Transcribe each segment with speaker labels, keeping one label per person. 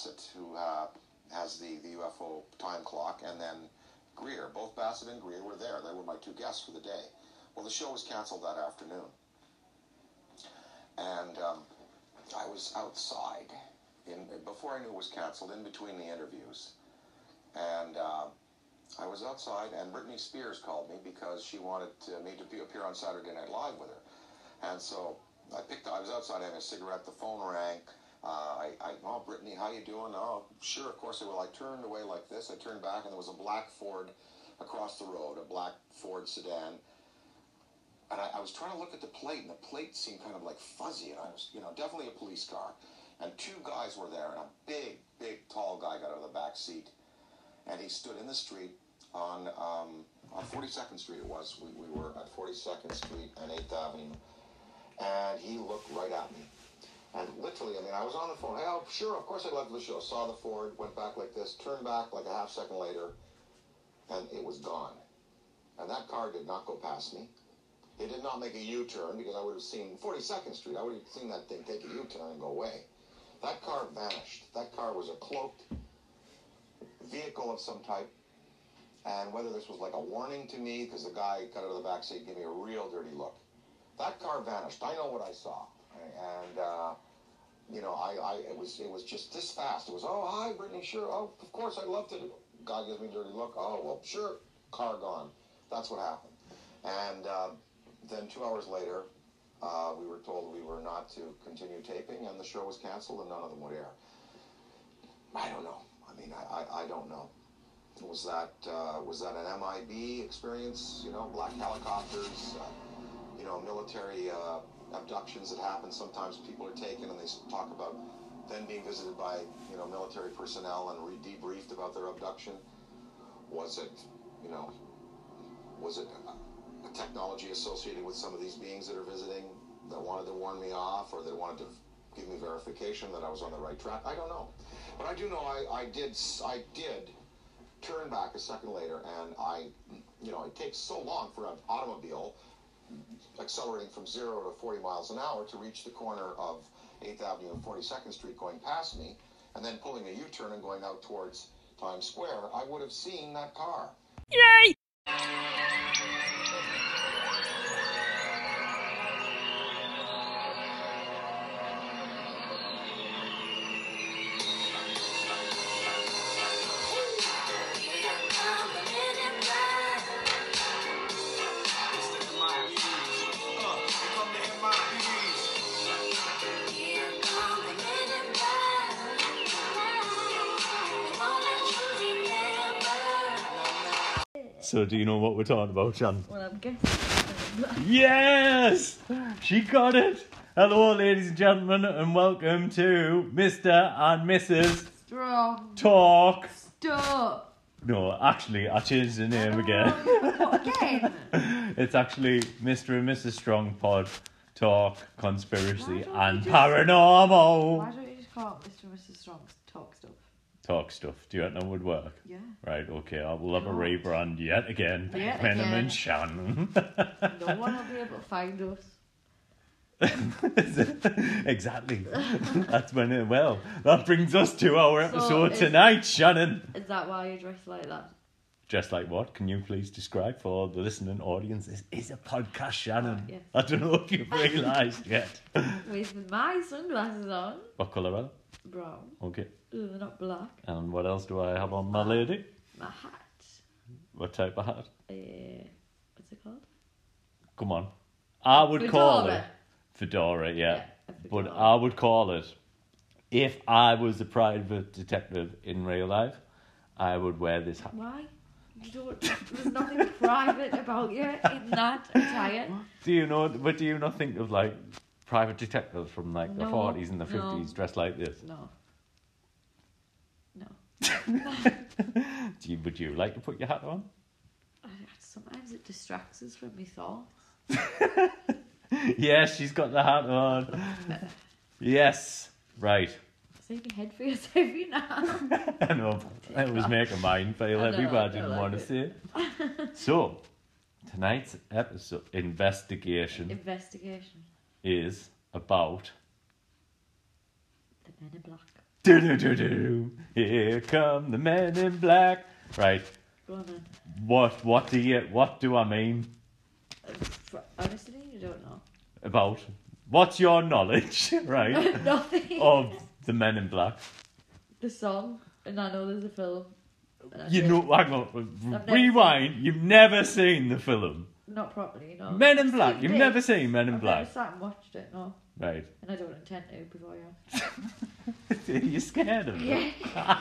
Speaker 1: Bassett, who uh, has the, the UFO time clock, and then Greer. Both Bassett and Greer were there. They were my two guests for the day. Well, the show was canceled that afternoon. And um, I was outside in, before I knew it was canceled, in between the interviews. And uh, I was outside, and Britney Spears called me because she wanted to, me to be, appear on Saturday Night Live with her. And so I picked. I was outside having a cigarette. The phone rang. Uh, I, I, oh, Brittany, how you doing? Oh, sure, of course I will. I turned away like this. I turned back, and there was a black Ford across the road, a black Ford sedan. And I, I was trying to look at the plate, and the plate seemed kind of like fuzzy. And I was, you know, definitely a police car. And two guys were there, and a big, big, tall guy got out of the back seat, and he stood in the street on um, on 42nd Street. It was. We, we were at 42nd Street and 8th Avenue, and he looked right at me. And literally, I mean, I was on the phone. Hey, oh, sure, of course I loved the show. Saw the Ford, went back like this, turned back like a half second later, and it was gone. And that car did not go past me. It did not make a U-turn because I would have seen 42nd Street. I would have seen that thing take a U-turn and go away. That car vanished. That car was a cloaked vehicle of some type. And whether this was like a warning to me, because the guy got out of the back seat, gave me a real dirty look. That car vanished. I know what I saw and uh, you know, I, I, it was, it was just this fast. It was, oh, hi, Brittany, sure, oh, of course, I'd love to. God gives me a dirty look. Oh, well, sure, car gone. That's what happened. And uh, then two hours later, uh, we were told we were not to continue taping, and the show was canceled, and none of them would air. I don't know. I mean, I, I, I don't know. Was that uh, was that an MIB experience? You know, black helicopters. Uh, you know, military uh, abductions that happen. Sometimes people are taken and they talk about then being visited by you know military personnel and re- debriefed about their abduction. Was it you know was it a, a technology associated with some of these beings that are visiting that wanted to warn me off or that wanted to give me verification that I was on the right track? I don't know, but I do know I, I did I did turn back a second later and I you know it takes so long for an automobile accelerating from zero to 40 miles an hour to reach the corner of 8th Avenue and 42nd Street going past me, and then pulling a U-turn and going out towards Times Square, I would have seen that car.
Speaker 2: Yay! So, do you know what we're talking about, Shan?
Speaker 3: Well, I'm guessing.
Speaker 2: Yes! She got it! Hello, ladies and gentlemen, and welcome to Mr. and Mrs.
Speaker 3: Strong.
Speaker 2: Talk.
Speaker 3: Stop.
Speaker 2: No, actually, I changed the name again.
Speaker 3: What again?
Speaker 2: it's actually Mr. and Mrs. Strong Pod Talk, Conspiracy, and Paranormal.
Speaker 3: Why don't you just call it Mr. and Mrs. Strong's talk stuff?
Speaker 2: Talk stuff. Do you that would work?
Speaker 3: Yeah.
Speaker 2: Right, okay, I will have a rebrand yet again.
Speaker 3: Yet
Speaker 2: Venom
Speaker 3: again.
Speaker 2: and Shannon.
Speaker 3: No one will be able to find us.
Speaker 2: exactly. That's when it, well, that brings us to our
Speaker 3: So
Speaker 2: episode
Speaker 3: is-
Speaker 2: tonight, Shannon.
Speaker 3: Is that why you're dressed like that?
Speaker 2: Just like what? Can you please describe for the listening audience? This is a podcast, Shannon.
Speaker 3: Oh, yes.
Speaker 2: I don't know if you've realised yet.
Speaker 3: With my sunglasses on.
Speaker 2: What colour are they? Brown. Okay.
Speaker 3: Ooh, they're not black.
Speaker 2: And what else do I have on my lady?
Speaker 3: My hat.
Speaker 2: What type of hat?
Speaker 3: Uh, what's it called?
Speaker 2: Come on. I would call it fedora, yeah.
Speaker 3: Yeah,
Speaker 2: but. I would call it if I was a private detective in real life, I would wear this hat.
Speaker 3: Why? You don't, there's nothing private about you in that attire.
Speaker 2: Do you know? But do you not think of like private detectives from like the
Speaker 3: No,
Speaker 2: forties and the
Speaker 3: no.
Speaker 2: fifties dressed like this?
Speaker 3: No.
Speaker 2: Do you, would you like to put your hat on?
Speaker 3: I- Sometimes it distracts us from my thoughts.
Speaker 2: yes, she's got the hat on. yes, right.
Speaker 3: See my head feels heavy now.
Speaker 2: I know. It was making mine feel heavy,
Speaker 3: know,
Speaker 2: but I didn't
Speaker 3: like
Speaker 2: want to see it. so, tonight's episode investigation
Speaker 3: Investigation.
Speaker 2: is about
Speaker 3: The Men in Black.
Speaker 2: Do do do do. Here come the men in black. Right.
Speaker 3: Go on then.
Speaker 2: What what do you what do I mean
Speaker 3: Uh, Honestly, you don't know.
Speaker 2: about what's your knowledge, right,
Speaker 3: Nothing.
Speaker 2: of the men in black?
Speaker 3: The song, and I know there's a film. and I
Speaker 2: You know, hang on,
Speaker 3: never
Speaker 2: rewind. You've never seen the film
Speaker 3: Not properly, no.
Speaker 2: Men in Black. You've never seen Men in
Speaker 3: I've
Speaker 2: Black,
Speaker 3: never sat and watched it, no.
Speaker 2: Right?
Speaker 3: And I don't intend to before you.
Speaker 2: Are scared of it?
Speaker 3: Yeah.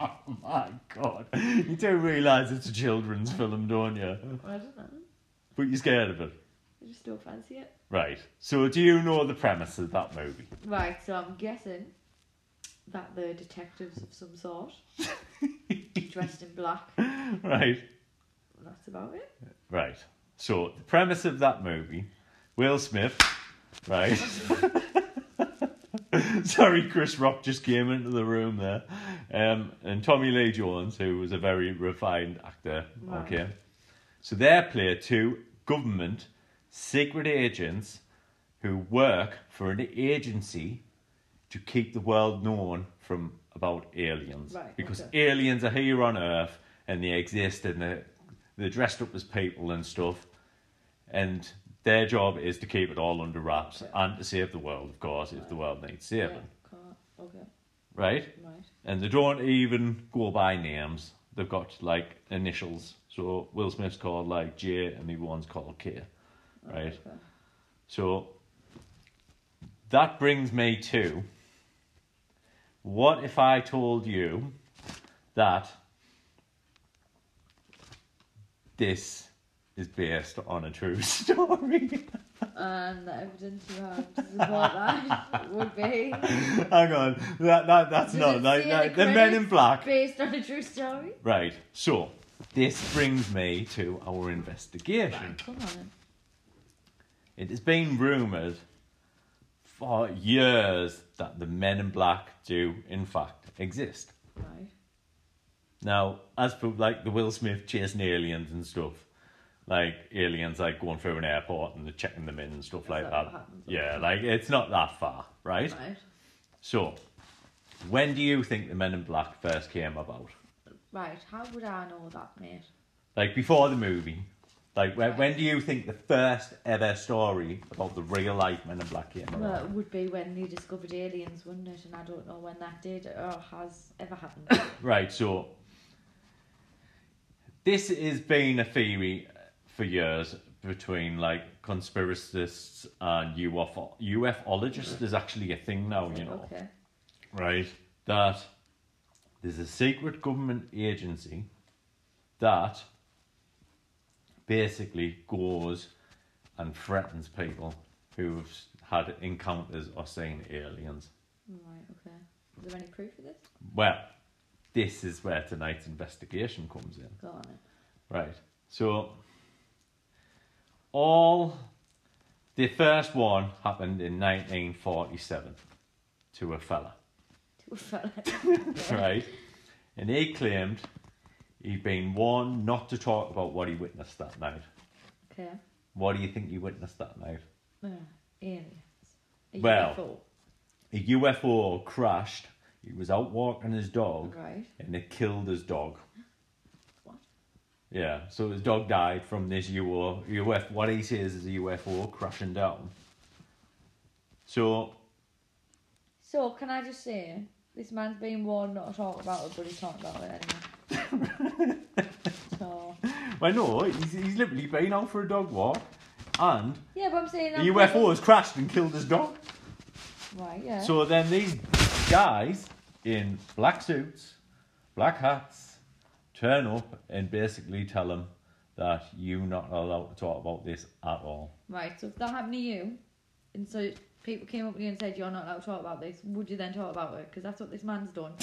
Speaker 2: oh my god! You don't realise it's a children's film, don't you?
Speaker 3: I don't know.
Speaker 2: But you're scared of it,
Speaker 3: I just don't fancy it.
Speaker 2: right? So, do you know the premise of that movie?
Speaker 3: Right, so I'm guessing that the detectives of some sort, dressed in black,
Speaker 2: right,
Speaker 3: that's about it.
Speaker 2: right. So, the premise of that movie: Will Smith, right? Sorry, Chris Rock just came into the room there, um, and Tommy Lee Jones, who was a very refined actor.
Speaker 3: Right.
Speaker 2: Okay, so they play two government secret agents who work for an agency to keep the world known from about aliens.
Speaker 3: Right,
Speaker 2: because
Speaker 3: okay.
Speaker 2: aliens are here on Earth and they exist and they're, they're dressed up as people and stuff. And their job is to keep it all under wraps and to save the world, of course, if the world needs saving.
Speaker 3: Yeah, okay,
Speaker 2: Right?
Speaker 3: right.
Speaker 2: And they don't even go by names. They've got like initials. So Will Smith's called like J and the other one's called K. Oh, right?
Speaker 3: Okay.
Speaker 2: So that brings me to what if I told you that this is based on a true story?
Speaker 3: And the evidence you have to support that would be
Speaker 2: Hang on, that, that that's
Speaker 3: Does
Speaker 2: not
Speaker 3: it
Speaker 2: like
Speaker 3: say
Speaker 2: that,
Speaker 3: the
Speaker 2: Men in? Black.
Speaker 3: based on a true story.
Speaker 2: Right. So this brings me to our investigation.
Speaker 3: Come on then.
Speaker 2: It has been rumoured for years that the Men in Black do, in fact, exist.
Speaker 3: Right.
Speaker 2: Now, as for like the Will Smith chasing aliens and stuff, like aliens like going through an airport and they're checking them in and stuff
Speaker 3: Is
Speaker 2: like
Speaker 3: that
Speaker 2: that.
Speaker 3: happens?
Speaker 2: Yeah, like it's not that far, right?
Speaker 3: Right.
Speaker 2: So, when do you think the Men in Black first came about?
Speaker 3: Right. How would I know that, mate?
Speaker 2: Like before the movie? Like when, when do you think the first ever story about the real life Men in Black came
Speaker 3: Well,
Speaker 2: about?
Speaker 3: it would be when they discovered aliens, wouldn't it? And I don't know when that did or has ever happened.
Speaker 2: Right, so this has been a theory for years between like conspiracists and UFO ufologists. There's actually a thing now, you know,
Speaker 3: Okay.
Speaker 2: right? That there's a secret government agency that basically goes and threatens people who've had encounters or seen aliens.
Speaker 3: Right. Okay. Is there any proof of this?
Speaker 2: Well, this is where tonight's investigation comes in.
Speaker 3: Go on. It.
Speaker 2: Right. So all the first one happened in 1947 to a fella,
Speaker 3: To a fella.
Speaker 2: right? And he claimed he'd been warned not to talk about what he witnessed that night.
Speaker 3: Okay.
Speaker 2: What do you think he witnessed that night?
Speaker 3: Uh, aliens. A
Speaker 2: Well-
Speaker 3: UFO.
Speaker 2: A UFO crashed. He was out walking his dog,
Speaker 3: Right.
Speaker 2: and it killed his dog. Yeah, so his dog died from this UFO. UFO what he says is a UFO crashing down. So
Speaker 3: So can I just say, this man's been warned not to talk about it, but he's talking about it anyway. so
Speaker 2: I know he's, he's literally been out for a dog walk, and
Speaker 3: yeah, but I'm saying that
Speaker 2: UFO has crashed and killed his dog.
Speaker 3: Right. Yeah.
Speaker 2: So then these guys in black suits, black hats, turn up and basically tell them that you're not allowed to talk about this at all.
Speaker 3: Right, so if that happened to you, and so people came up to you and said you're not allowed to talk about this, would you then talk about it? Because that's what this man's done.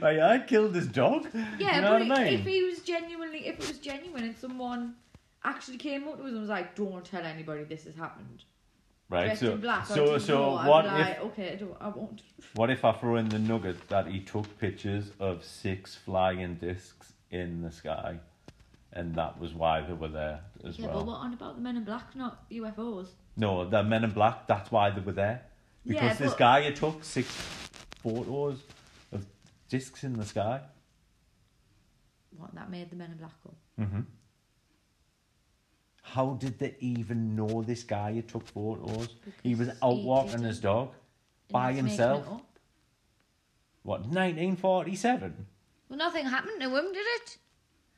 Speaker 2: Like, I killed his dog.
Speaker 3: Yeah,
Speaker 2: you know
Speaker 3: but
Speaker 2: what I
Speaker 3: if,
Speaker 2: mean?
Speaker 3: if he was genuinely, if it was genuine, and someone actually came up to us and was like, "Don't tell anybody this has happened,"
Speaker 2: right.
Speaker 3: dressed
Speaker 2: So
Speaker 3: in black,
Speaker 2: so so
Speaker 3: I'd
Speaker 2: what
Speaker 3: be
Speaker 2: if
Speaker 3: like, okay, I, don't, I won't.
Speaker 2: what if I throw in the nugget that he took pictures of six flying discs in the sky, and that was why they were there as
Speaker 3: Yeah,
Speaker 2: well.
Speaker 3: but what on about the Men in Black, not UFOs?
Speaker 2: No, the Men in Black. That's why they were there, Because
Speaker 3: Yeah,
Speaker 2: this
Speaker 3: but-
Speaker 2: guy had took six photos of discs in the sky.
Speaker 3: What that made the Men in Black up?
Speaker 2: Mm-hmm. How did they even know this guy had took photos? he was out
Speaker 3: he
Speaker 2: walking his dog by himself. What, 1947?
Speaker 3: Well, nothing happened to him, did it?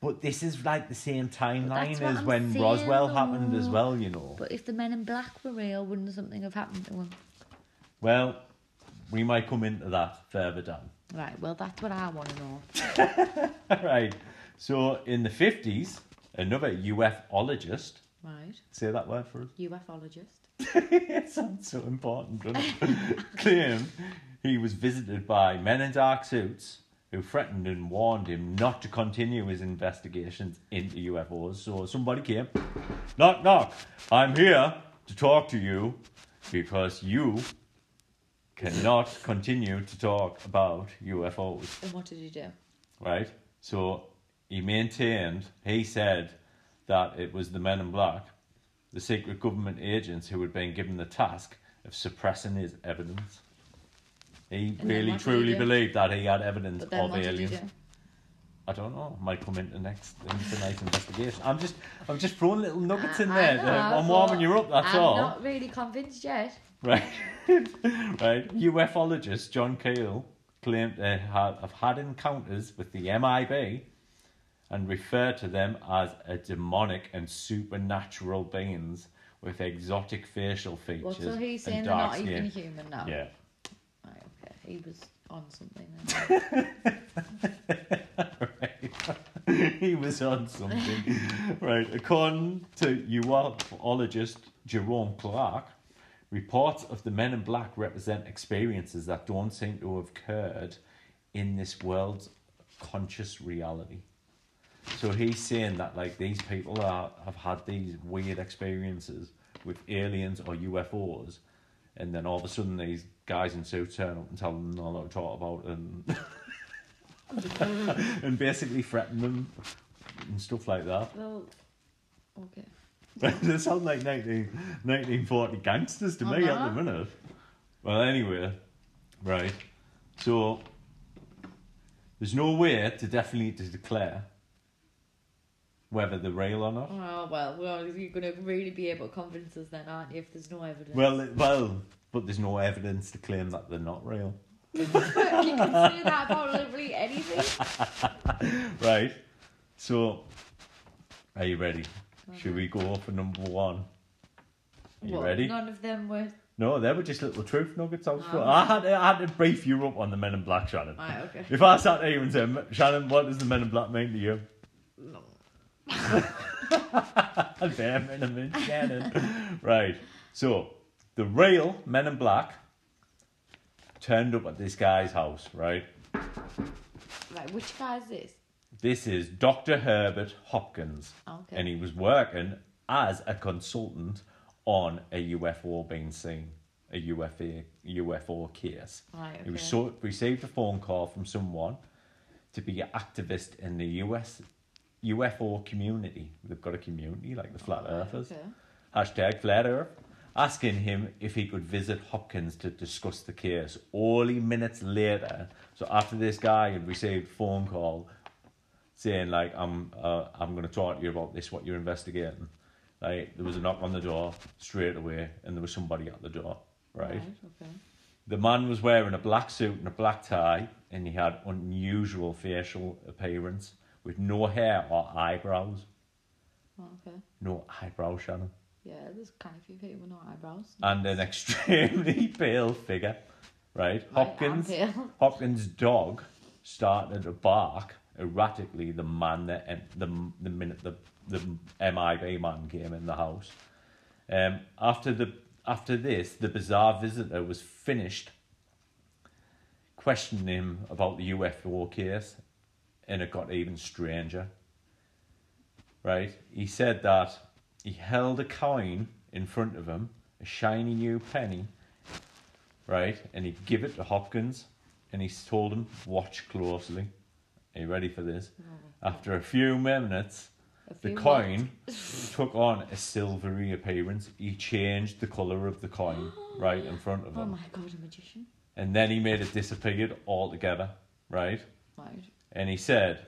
Speaker 2: But this is like the same timeline as
Speaker 3: I'm
Speaker 2: when
Speaker 3: saying,
Speaker 2: Roswell happened as well, you know.
Speaker 3: But if the Men in Black were real, wouldn't something have happened to him?
Speaker 2: Well, we might come into that further down.
Speaker 3: Right. Well, that's what I want to know.
Speaker 2: right. So in the 50s, another ufologist,
Speaker 3: Right.
Speaker 2: say that word for us.
Speaker 3: UFologist.
Speaker 2: it sounds so important, doesn't it? claimed he was visited by men in dark suits who threatened and warned him not to continue his investigations into UFOs. So somebody came, knock, knock, I'm here to talk to you because you cannot continue to talk about UFOs
Speaker 3: And what did he do?
Speaker 2: right? So he maintained, he said that it was the men in black, the secret government agents who had been given the task of suppressing his evidence. He
Speaker 3: then
Speaker 2: really
Speaker 3: did he
Speaker 2: truly believed that he had evidence of
Speaker 3: what did he
Speaker 2: aliens.
Speaker 3: do?
Speaker 2: I don't know. Might come into the next into tonight's investigation. I'm just I'm just throwing little nuggets in there.
Speaker 3: know,
Speaker 2: I'm warming you up. That's all.
Speaker 3: I'm not really convinced yet.
Speaker 2: Right. right. UFologist John Keel claimed to have had encounters with the MIB and refer to them as a demonic and supernatural beings with exotic facial features.
Speaker 3: What? So he's
Speaker 2: and
Speaker 3: saying they're
Speaker 2: dark
Speaker 3: not
Speaker 2: skin.
Speaker 3: even human now.
Speaker 2: Yeah.
Speaker 3: Right. Okay. He was on something. Then.
Speaker 2: right. he was on something. right. According to ufologist Jerome Clark, reports of the men in black represent experiences that don't seem to have occurred in this world's conscious reality. So he's saying that like these people are, have had these weird experiences with aliens or UFOs, and then all of a sudden these guys in suits turn up and tell them allowed to talk about and and basically threaten them and stuff like that.
Speaker 3: well. Okay.
Speaker 2: they sound like 19, 1940 gangsters to me at the
Speaker 3: Uh-huh.
Speaker 2: minute. Well, anyway, right. So there's no way to definitely to declare whether they're real or not.
Speaker 3: Oh well, well, you're gonna really be able to convince us then, aren't you? If there's no evidence.
Speaker 2: Well, it- well, but there's no evidence to claim that they're not real.
Speaker 3: you can say that about literally anything.
Speaker 2: Right. So, are you ready? Uh-huh. Should we go for number one? Are you
Speaker 3: What,
Speaker 2: ready?
Speaker 3: None of them were.
Speaker 2: No, they were just little truth nuggets. I, was
Speaker 3: Oh.
Speaker 2: I had to, I had to brief you up on the Men in Black, Shannon.
Speaker 3: Right. Okay.
Speaker 2: If I sat there and said, Shannon, what does the Men in Black mean to you?
Speaker 3: No.
Speaker 2: Bare minimum, Shannon. right. So, the real Men in Black turned up at this guy's house, right?
Speaker 3: Right. Which guy is this?
Speaker 2: This is Dr. Herbert Hopkins.
Speaker 3: Okay.
Speaker 2: And he was working as a consultant on a UFO being seen, a UFO, UFO case.
Speaker 3: Right.
Speaker 2: He was
Speaker 3: okay.
Speaker 2: so, received a phone call from someone to be an activist in the US UFO community. They've got a community like the Flat Earthers.
Speaker 3: Okay.
Speaker 2: Hashtag Flat Earth. Asking him if he could visit Hopkins to discuss the case. Only minutes later, so after this guy had received a phone call saying like I'm uh, I'm going to talk to you about this, what you're investigating. Like there was a knock on the door straight away, and there was somebody at the door. right?
Speaker 3: Okay.
Speaker 2: The man was wearing a black suit and a black tie, and he had unusual facial appearance with no hair or eyebrows.
Speaker 3: Okay.
Speaker 2: No eyebrows, Shannon.
Speaker 3: Yeah, there's kind of few people with no eyebrows.
Speaker 2: And an extremely pale figure, right? Hopkins. Hopkins' dog started to bark erratically the man that the the minute the the MIB man came in the house. Um, after the after this, the bizarre visitor was finished questioning him about the UFO case, and it got even stranger. Right? He said that he held a coin in front of him, a shiny new penny, right? And he give it to Hopkins, and he told him, "Watch closely." Are you ready for this? Mm. After a few minutes,
Speaker 3: A
Speaker 2: The coin took on a silvery appearance. He changed the colour of the coin right in front of
Speaker 3: oh
Speaker 2: him.
Speaker 3: Oh my god, a magician.
Speaker 2: And then he made it disappear altogether, right?
Speaker 3: Right.
Speaker 2: And he said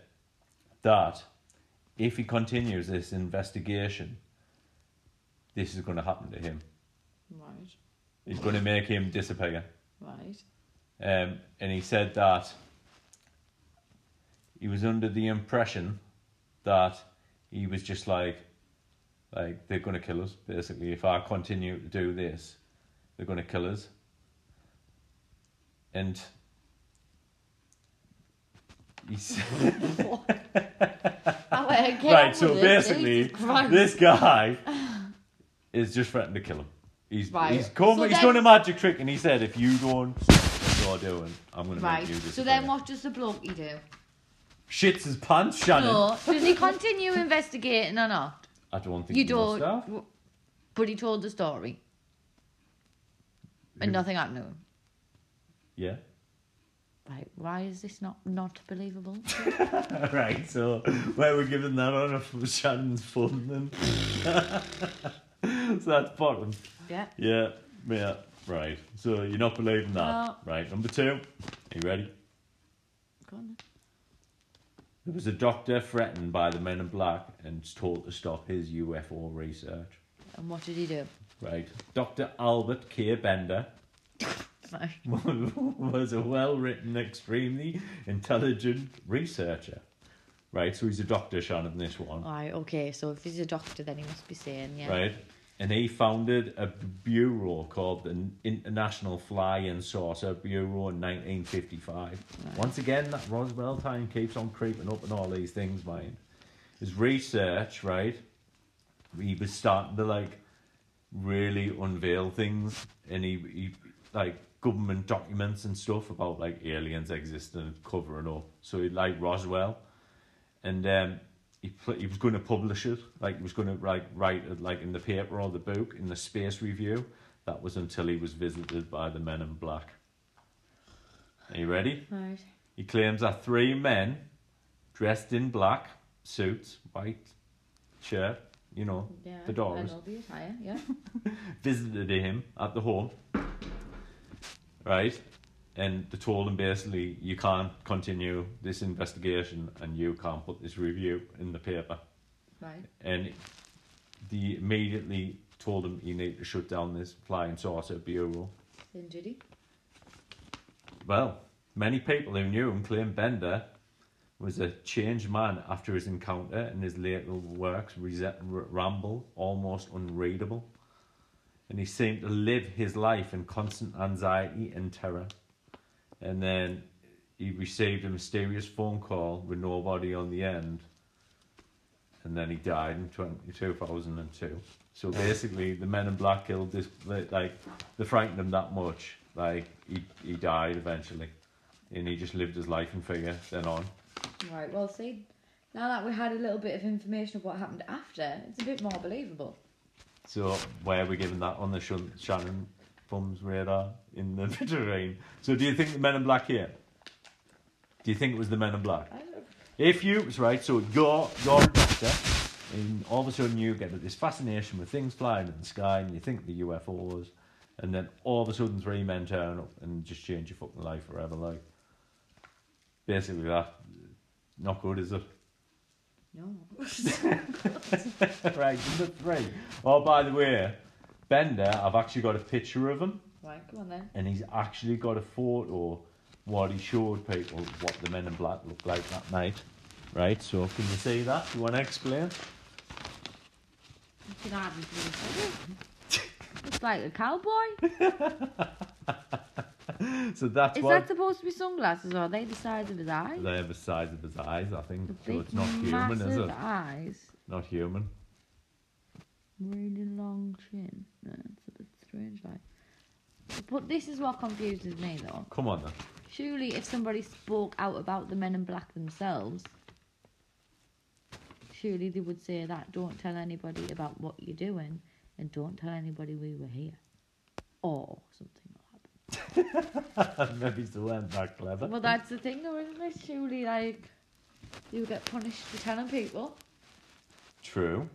Speaker 2: that if he continues this investigation, this is going to happen to him.
Speaker 3: Right.
Speaker 2: He's going to make him disappear.
Speaker 3: Right.
Speaker 2: Um, and he said that he was under the impression that he was just like, like they're going to kill us. Basically, if I continue to do this, they're going to kill us. And he said,
Speaker 3: I went, get
Speaker 2: right. So basically, this guy is just threatening to kill him. He's
Speaker 3: Right.
Speaker 2: he's come.
Speaker 3: So
Speaker 2: he's
Speaker 3: then-
Speaker 2: done a magic trick, and he said, "If you don't what you're doing, I'm going to
Speaker 3: Right.
Speaker 2: make you disappear."
Speaker 3: So then what does the bloke do?
Speaker 2: shits his pants, Shannon.
Speaker 3: No. Does he continue investigating or not?
Speaker 2: I don't think
Speaker 3: You don't. But he told the story. And
Speaker 2: Who-
Speaker 3: nothing happened to him.
Speaker 2: Yeah.
Speaker 3: Right. Why is this not not believable?
Speaker 2: right. So where we're giving that on a Shannon's fun then. so that's bottom.
Speaker 3: yeah.
Speaker 2: Yeah. Yeah. Right. So you're not believing that.
Speaker 3: No.
Speaker 2: Right. Number two. Are you ready?
Speaker 3: Go on then.
Speaker 2: There was a doctor threatened by the men in black and told to stop his UFO research.
Speaker 3: And what did he do?
Speaker 2: Right. Dr. Albert K. Bender
Speaker 3: Right.
Speaker 2: was a well written, extremely intelligent researcher. Right, so he's a doctor, Sean, in this one.
Speaker 3: Right, okay, so if he's a doctor, then he must be saying, yeah.
Speaker 2: Right? And he founded a bureau called the International Flying Saucer Bureau in 1955.
Speaker 3: Right.
Speaker 2: Once again, that Roswell time keeps on creeping up and all these things, mind. His research, right? He was starting to like really unveil things, and he, he like government documents and stuff about like aliens existing and covering up. So he like Roswell, and um, he he was going to publish it. Like he was going to like write it like in the paper or the book in the Space Review. That was until he was visited by the Men in Black. Are you ready?
Speaker 3: Right.
Speaker 2: He claims that three men dressed in black suits, white shirt, you know,
Speaker 3: Yeah.
Speaker 2: The doors.
Speaker 3: I know the attire, yeah.
Speaker 2: visited him at the home, right? And they told him basically, you can't continue this investigation and you can't put this review in the paper.
Speaker 3: Right.
Speaker 2: And they immediately told him you need to shut down this flying saucer bureau.
Speaker 3: Then did he?
Speaker 2: Well, many people who knew him claim Bender was a changed man after his encounter, and his later works ramble almost unreadable. And he seemed to live his life in constant anxiety and terror. And then he received a mysterious phone call with nobody on the end, and then he died in 20, 2002. So basically, the men in black killed this, like, they frightened him that much. Like, he, he died eventually. And he just lived his life in fear then on.
Speaker 3: Right, well, see, now that we had a little bit of information of what happened after, it's a bit more believable.
Speaker 2: So, where are we giving that on the Shun- Shannon Thumbs radar in the terrain? So, do you think the men in black here? Do you think it was the men in black?
Speaker 3: I.
Speaker 2: If you, was right, so you're, you're a doctor, and all of a sudden you get this fascination with things flying in the sky, and you think the UFOs, and then all of a sudden three men turn up and just change your fucking life forever, like. Basically that. Not good, is it?
Speaker 3: No.
Speaker 2: right, number three. Oh, by the way, Bender, I've actually got a picture of him,
Speaker 3: right, come on then.
Speaker 2: and he's actually got a photo what he showed people what the men in black looked like that night. Right, so can you see that? You want to explain?
Speaker 3: You can hardly believe it. Looks like a cowboy.
Speaker 2: So that's
Speaker 3: Is that supposed to be sunglasses or are they the size of his eyes?
Speaker 2: they're the size of his eyes, I think.
Speaker 3: The
Speaker 2: So
Speaker 3: big,
Speaker 2: it's not human, is
Speaker 3: massive
Speaker 2: it?
Speaker 3: eyes.
Speaker 2: Not human.
Speaker 3: Really long chin. No, it's a bit strange, like. But this is what confuses me, though.
Speaker 2: Come on then.
Speaker 3: Surely, if somebody spoke out about the men in black themselves, surely they would say that. Don't tell anybody about what you're doing, and don't tell anybody we were here, or something.
Speaker 2: Maybe they weren't that clever.
Speaker 3: Well, that's the thing, though, isn't it? Surely, like, you get punished for telling people.
Speaker 2: True.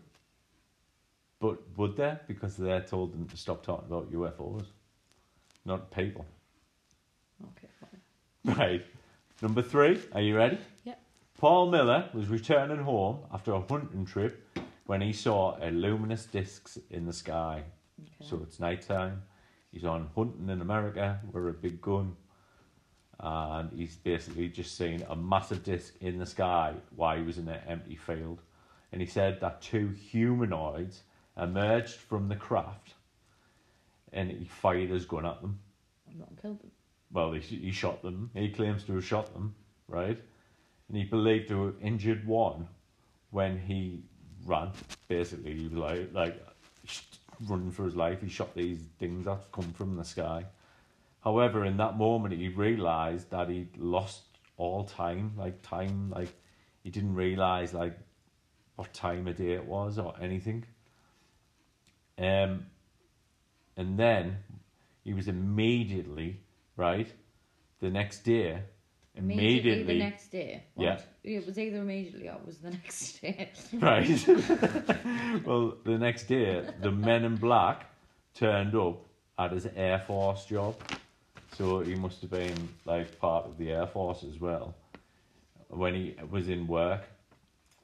Speaker 2: But would they? Because they're told them to stop talking about UFOs, not people.
Speaker 3: Okay, fine.
Speaker 2: Right. Number three, are you ready?
Speaker 3: Yep.
Speaker 2: Paul Miller was returning home after a hunting trip when he saw a luminous discs in the sky.
Speaker 3: Okay.
Speaker 2: So it's nighttime. He's on hunting in America with a big gun. And he's basically just seen a massive disc in the sky while he was in an empty field. And he said that two humanoids emerged from the craft and he fired his gun at them.
Speaker 3: Not killed them.
Speaker 2: Well, he, he shot them. He claims to have shot them, right? And he believed to have injured one when he ran. Basically, he was like, like running for his life. He shot these things that come from the sky. However, in that moment, he realized that he'd lost all time. Like time, like he didn't realize like what time of day it was or anything. Um, and then he was immediately right the next day.
Speaker 3: Immediately, the next day.
Speaker 2: Yeah.
Speaker 3: It was either immediately or it was the next day.
Speaker 2: Right. well, the next day, the men in black turned up at his Air Force job. So he must have been like part of the Air Force as well when he was in work.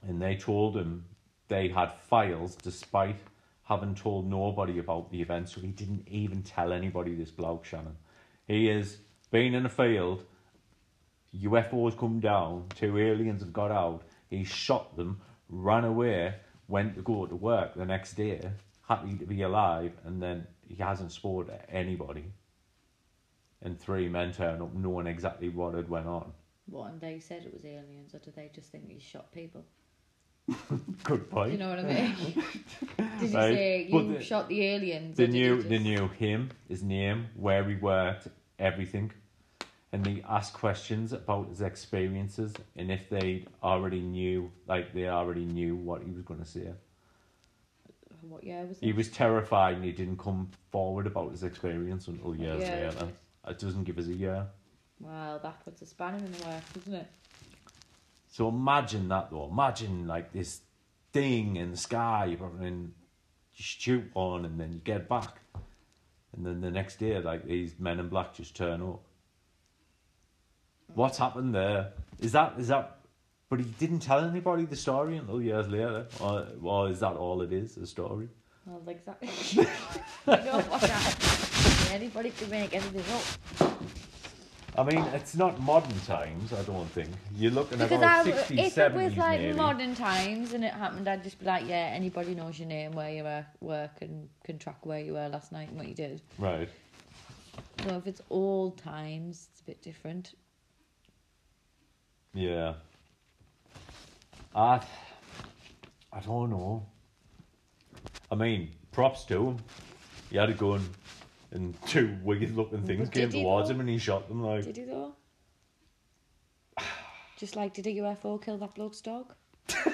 Speaker 2: And they told him they had files despite having told nobody about the event. So he didn't even tell anybody this bloke, Shannon. He has been in a field UFOs come down, two aliens have got out, he shot them, ran away, went to go to work the next day, happy to be alive, and then he hasn't to anybody. And three men turn up knowing exactly what had went on.
Speaker 3: What, and they said it was aliens, or did they just think he shot people?
Speaker 2: Good
Speaker 3: Do
Speaker 2: point.
Speaker 3: you know what I mean? did you
Speaker 2: Right,
Speaker 3: say you
Speaker 2: the-
Speaker 3: shot the aliens?
Speaker 2: They knew
Speaker 3: just...
Speaker 2: they knew him, his name, where he worked, everything. And they asked questions about his experiences and if they already knew like they already knew what he was gonna say.
Speaker 3: What year was it?
Speaker 2: He was terrified and he didn't come forward about his experience until years
Speaker 3: year
Speaker 2: later. It doesn't give us a year.
Speaker 3: Well, that puts a spanner in the works, doesn't it?
Speaker 2: So imagine that though. Imagine like this thing in the sky and you shoot one and then you get back. And then the next day like these men in black just turn up. What's happened there? Is that is that but he didn't tell anybody the story until years later. Or, or is that all it is, a story?
Speaker 3: Well, exactly. you know what happened. Anybody can make anything up.
Speaker 2: I mean, it's not modern times, I don't think. You're looking
Speaker 3: Because
Speaker 2: about
Speaker 3: I,
Speaker 2: 60s,
Speaker 3: if
Speaker 2: 70s
Speaker 3: it was like
Speaker 2: maybe.
Speaker 3: modern times and it happened, I'd just be like, yeah, anybody knows your name, where you were, work, and can track where you were last night and what you did.
Speaker 2: Right.
Speaker 3: So if it's old times, it's a bit different.
Speaker 2: Yeah. I, I don't know. I mean, props to him. He had a gun, and two wicked looking things
Speaker 3: But
Speaker 2: came
Speaker 3: did he
Speaker 2: towards
Speaker 3: though?
Speaker 2: him, and he shot them. Like,
Speaker 3: Did he though? Just like, did a UFO kill that bloke's dog?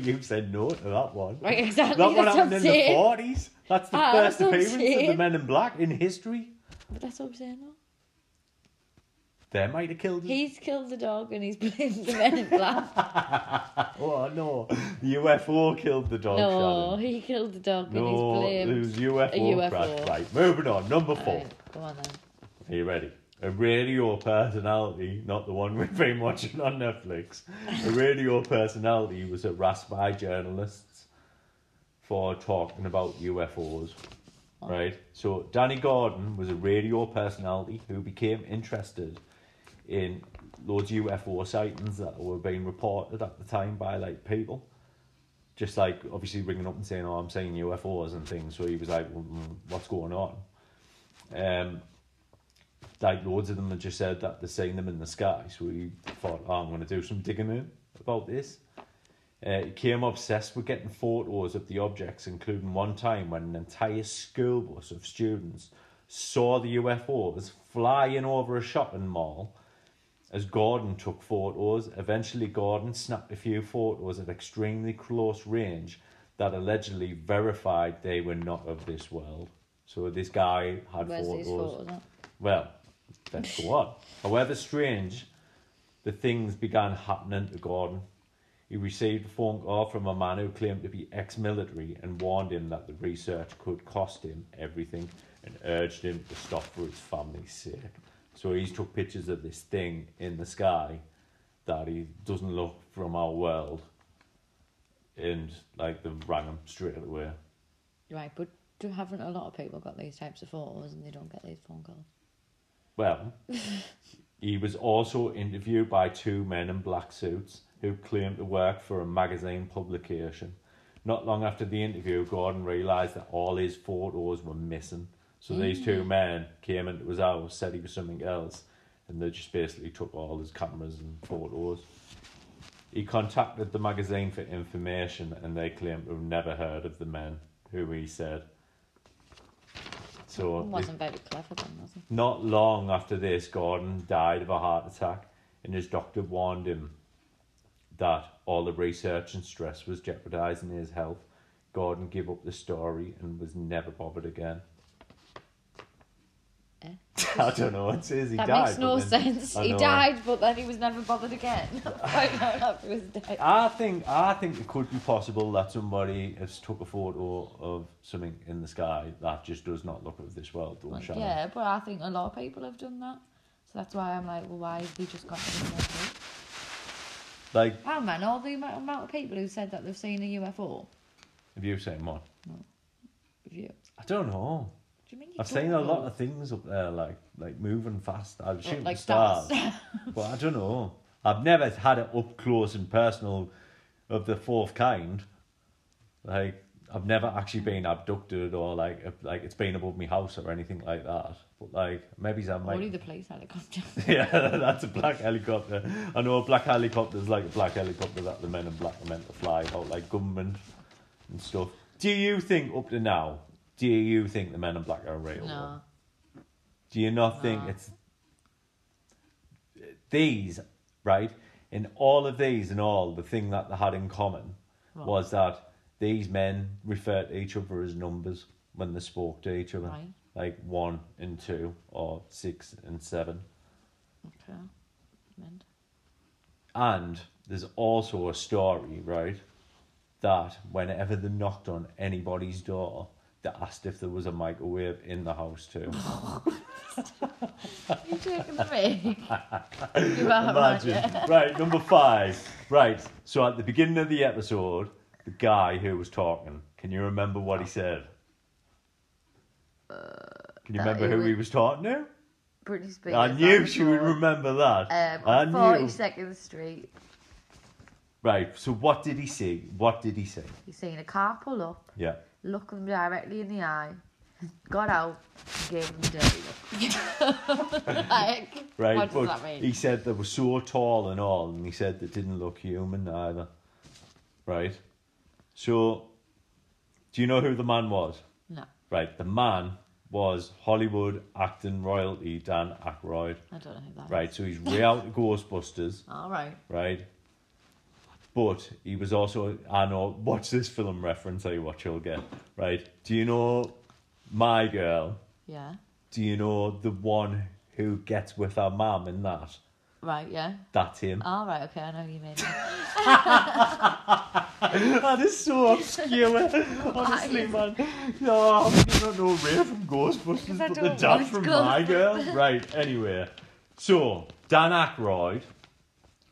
Speaker 2: you said no to that one.
Speaker 3: Right, exactly.
Speaker 2: That one
Speaker 3: that's what
Speaker 2: happened
Speaker 3: I'm
Speaker 2: in the
Speaker 3: saying.
Speaker 2: forties. That's the
Speaker 3: Ah,
Speaker 2: first
Speaker 3: that's what I'm
Speaker 2: appearance of the
Speaker 3: saying.
Speaker 2: Men in Black in history.
Speaker 3: But that's what I'm saying though.
Speaker 2: They might have killed him.
Speaker 3: He's killed the dog and he's blamed the men in black.
Speaker 2: Oh no, the UFO killed the dog.
Speaker 3: no,
Speaker 2: Shannon.
Speaker 3: he killed the dog
Speaker 2: No,
Speaker 3: and he's
Speaker 2: it
Speaker 3: blamed
Speaker 2: was UFO,
Speaker 3: a UFO.
Speaker 2: crash. Right, moving on. Number four.
Speaker 3: Go on then.
Speaker 2: Are you ready? A radio personality, not the one we've been watching on Netflix. A radio personality was harassed by journalists for talking about UFOs. Oh. Right? So, Danny Gordon was a radio personality who became interested in loads of UFO sightings that were being reported at the time by like people. Just like obviously ringing up and saying, "Oh, I'm seeing UFOs and things." So he was like, well, mm, "What's going on?" Um, like loads of them had just said that they're seeing them in the sky. So he thought, oh, I'm going to do some digging in about this. Uh, he became obsessed with getting photos of the objects, including one time when an entire school bus of students saw the UFOs flying over a shopping mall as Gordon took photos. Eventually, Gordon snapped a few photos at extremely close range that allegedly verified they were not of this world. So this guy had
Speaker 3: Where's
Speaker 2: photos.
Speaker 3: photos?
Speaker 2: Well, let's go on. However strange, the things began happening to Gordon. he received a phone call from a man who claimed to be ex-military and warned him that the research could cost him everything and urged him to stop for his family's sake. So he's took pictures of this thing in the sky that he doesn't look from our world, and like they rang him straight away.
Speaker 3: Right, but do haven't a lot of people got these types of photos and they don't get these phone calls?
Speaker 2: Well, he was also interviewed by two men in black suits who claimed to work for a magazine publication. Not long after the interview, Gordon realised that all his photos were missing. So these two mm. men came into his house, said he was something else, and they just basically took all his cameras and photos. He contacted the magazine for information, and they claimed to have never heard of the men who he said. So
Speaker 3: It wasn't very clever then, was it?
Speaker 2: not long after this, Gordon died of a heart attack, and his doctor warned him that all the research and stress was jeopardizing his health. Gordon gave up the story and was never bothered again. I don't know. It says he
Speaker 3: that
Speaker 2: died.
Speaker 3: makes no
Speaker 2: then-
Speaker 3: sense. He died, but then he was never bothered again. right on after his death.
Speaker 2: I think I think it could be possible that somebody has took a photo of something in the sky that just does not look of this world. Don't
Speaker 3: Like, yeah, but I think a lot of people have done that. So that's why I'm like, well, why have they just got UFO?
Speaker 2: Like,
Speaker 3: Oh man, all the amount, amount of people who said that they've seen a UFO.
Speaker 2: have you seen one? No.
Speaker 3: Have you?
Speaker 2: I don't know.
Speaker 3: Do you mean you
Speaker 2: I've seen a lot of things up there, like like moving fast. I've shooting
Speaker 3: like
Speaker 2: stars, but I don't know. I've never had it up close and personal of the fourth kind. Like I've never actually been abducted or like like it's been above my house or anything like that. But like maybe I
Speaker 3: Only
Speaker 2: might.
Speaker 3: the police helicopter.
Speaker 2: yeah, that's a black helicopter. I know a black helicopter is like a black helicopter that the men in black are meant to fly about, like government and stuff. Do you think up to now? Do you think the men in black are real?
Speaker 3: no.
Speaker 2: Do you not think
Speaker 3: No.
Speaker 2: it's these, right? In all of these and all, the thing that they had in common was that these men referred to each other as numbers when they spoke to each other.
Speaker 3: Right.
Speaker 2: Like one and two, or six and seven.
Speaker 3: Okay.
Speaker 2: And there's also a story, right? That whenever they knocked on anybody's door, they asked if there was a microwave in the house too.
Speaker 3: You taking the mic? you are, aren't you?
Speaker 2: Imagine. right, number five. Right, so at the beginning of the episode, the guy who was talking, can you remember what he said? Can you
Speaker 3: that
Speaker 2: remember who he was talking to?
Speaker 3: Britney Spears.
Speaker 2: I knew she would remember that.
Speaker 3: Um,
Speaker 2: I
Speaker 3: on
Speaker 2: knew.
Speaker 3: 42nd Street.
Speaker 2: Right, so what did he see? What did he say?
Speaker 3: He's seen a car pull up,
Speaker 2: Yeah.
Speaker 3: Look him directly in the eye, got out, and gave him a dirty look. like,
Speaker 2: Right,
Speaker 3: what does
Speaker 2: but
Speaker 3: that mean?
Speaker 2: he said they were so tall and all, and he said they didn't look human either. Right? So, do you know who the man was?
Speaker 3: No,
Speaker 2: Right, the man was Hollywood acting royalty Dan Aykroyd.
Speaker 3: I don't know who that
Speaker 2: Right, so he's way out of Ghostbusters,
Speaker 3: All right.
Speaker 2: right? But he was also, I know, watch this film reference, tell you what you'll get, right? Do you know My Girl?
Speaker 3: Yeah.
Speaker 2: Do you know the one who gets with her mum in that?
Speaker 3: Right, yeah.
Speaker 2: That's him.
Speaker 3: All right, okay, I know who you mean.
Speaker 2: that is so obscure, honestly, man. No, how can you not know Ray from Ghostbusters,
Speaker 3: Because
Speaker 2: but the dad
Speaker 3: watch
Speaker 2: from My Girl? Right, anyway. So, Dan Aykroyd,